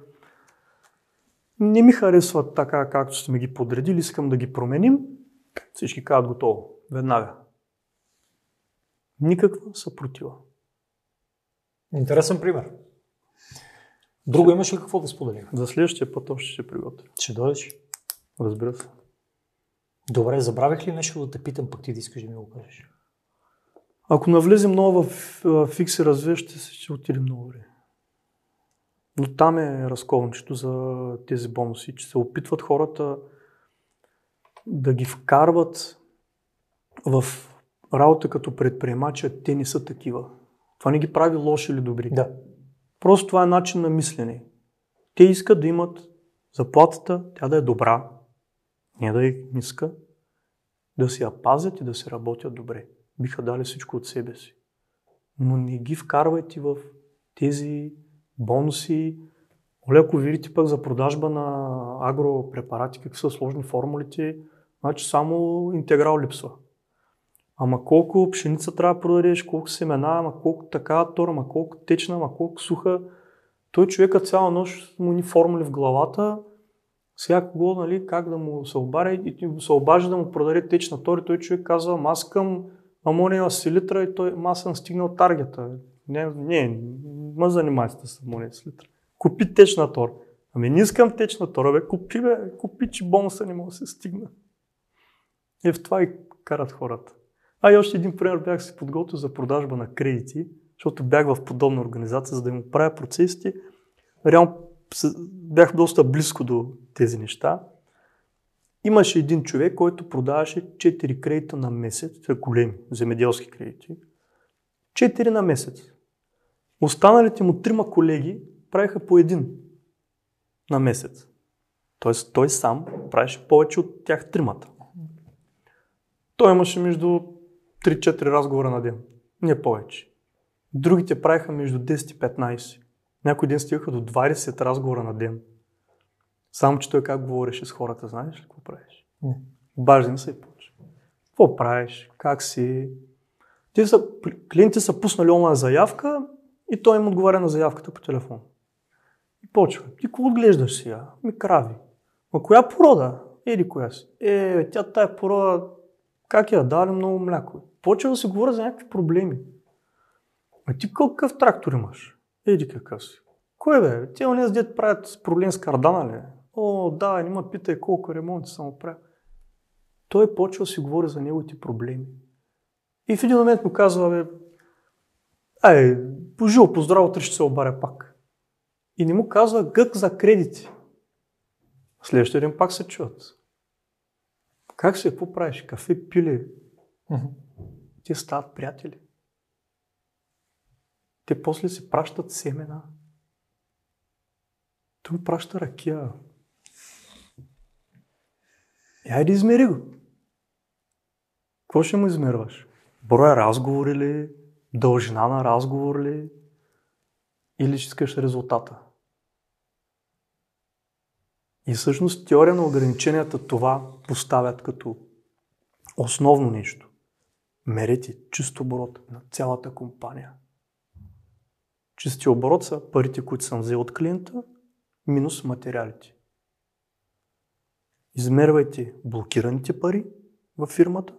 не ми харесват така, както сме ги подредили, искам да ги променим, всички казват готово. Веднага. Никаква съпротива. Интересен пример. Друго имаш ли какво да споделим? За следващия път още ще приготвя. Ще дойдеш? Разбира се. Добре, забравих ли нещо да те питам, пък ти да искаш да ми го кажеш? Ако навлезем много в фикс и разве, ще, ще отиде много време. Но там е разковничето за тези бонуси, че се опитват хората да ги вкарват в работа като предприемача, те не са такива. Това не ги прави лоши или добри. Да. Просто това е начин на мислене. Те искат да имат заплатата, тя да е добра, не да е ниска, да си я пазят и да се работят добре. Биха дали всичко от себе си. Но не ги вкарвайте в тези бонуси. Оле, ако видите пък за продажба на агропрепарати, какви са сложни формулите, значи само интеграл липсва. Ама колко пшеница трябва да продадеш, колко семена, ама колко така тора, ама колко течна, ама колко суха. Той човека цяла нощ му ни формули в главата, сега кого, нали, как да му се обаря и се обажда да му продаде течна тора, той човек казва, аз към амония селитра и той, аз съм стигнал таргета. Не, не, ма занимай се с амония селитра. Купи течна тора. Ами не искам течна тора, бе, купи, бе, купи, че бонуса не мога да се стигна. И в това и карат хората. А и още един пример бях си подготвил за продажба на кредити, защото бях в подобна организация, за да им правя процесите. Реално бях доста близко до тези неща. Имаше един човек, който продаваше 4 кредита на месец, това големи земеделски кредити. 4 на месец. Останалите му трима колеги правиха по един на месец. Тоест той сам правеше повече от тях тримата. Той имаше между 3-4 разговора на ден. Не повече. Другите правиха между 10 и 15. Някой ден стигаха до 20 разговора на ден. Само, че той как говореше с хората, знаеш ли какво правиш? Не. Обаждам се и почва. Какво правиш? Как си? Те са, клиентите са пуснали онлайн заявка и той им отговаря на заявката по телефон. И почва. Ти какво отглеждаш сега? Ми крави. Ма коя порода? Еди коя си? Е, тя тая порода, как я дали много мляко. Почва да се говоря за някакви проблеми. А ти какъв трактор имаш? Еди какъв си. Кой бе? Те онези дет правят проблем с кардана ли? О, да, не питай колко ремонти съм правил. Той почва да си говори за неговите проблеми. И в един момент му казва, бе, ай, пожил, поздраво, утре ще се обаря пак. И не му казва гък за кредити. Следващия ден пак се чуват. Как се, какво правиш? Кафе пили? Те стават приятели. Те после си пращат семена. Той праща ракия. И айде измери го. Какво ще му измерваш? Броя разговори ли? Дължина на разговор ли? Или ще искаш резултата? И всъщност теория на ограниченията това поставят като основно нещо. Мерете чист оборот на цялата компания. Чисти оборот са парите, които съм взел от клиента, минус материалите. Измервайте блокираните пари във фирмата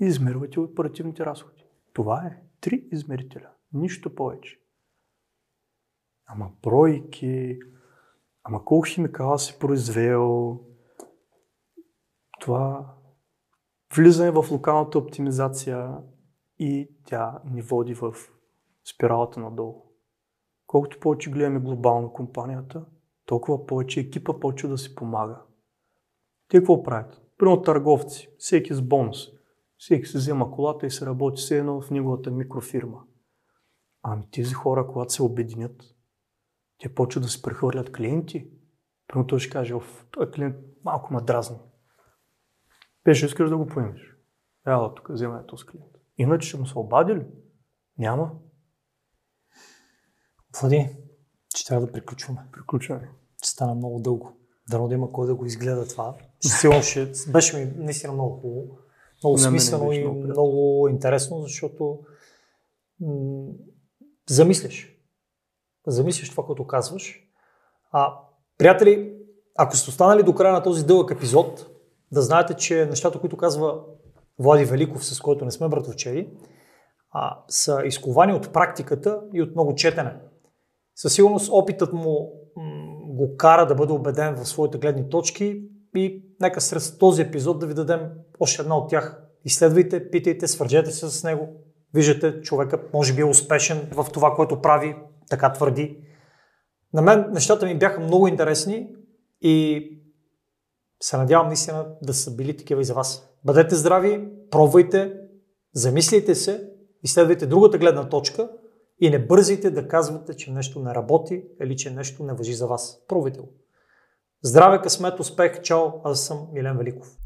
и измервайте оперативните разходи. Това е три измерителя. Нищо повече. Ама бройки, ама колко химикала си произвел, това влизане в локалната оптимизация и тя ни води в спиралата надолу. Колкото повече гледаме глобално компанията, толкова повече екипа почва да си помага. Те какво правят? Примерно търговци, всеки с бонус. Всеки си взема колата и се работи все едно в неговата микрофирма. Ами тези хора, когато се обединят, те почват да се прехвърлят клиенти. Първо той ще каже, той клиент малко ме дразни. Беше, искаш да го поемеш. Ела тук, вземай този клиент. Иначе ще му се обади ли? Няма. Влади, че трябва да приключваме. Приключваме. Ще стана много дълго. Дано да има кой да го изгледа това. Сигурно ще... Беше ми наистина много хубаво. Много смислено и много, много интересно, защото м- замисляш. Замисляш това, което казваш. А, приятели, ако сте останали до края на този дълъг епизод, да знаете, че нещата, които казва Влади Великов, с който не сме братовчери, а, са изковани от практиката и от много четене. Със сигурност опитът му м- го кара да бъде убеден в своите гледни точки и нека сред този епизод да ви дадем още една от тях. Изследвайте, питайте, свържете се с него. Виждате, човекът може би е успешен в това, което прави, така твърди. На мен нещата ми бяха много интересни и се надявам наистина да са били такива и за вас. Бъдете здрави, пробвайте, замислите се, изследвайте другата гледна точка и не бързайте да казвате, че нещо не работи или че нещо не въжи за вас. Пробвайте го. Здраве, късмет, успех, чао, аз съм Милен Великов.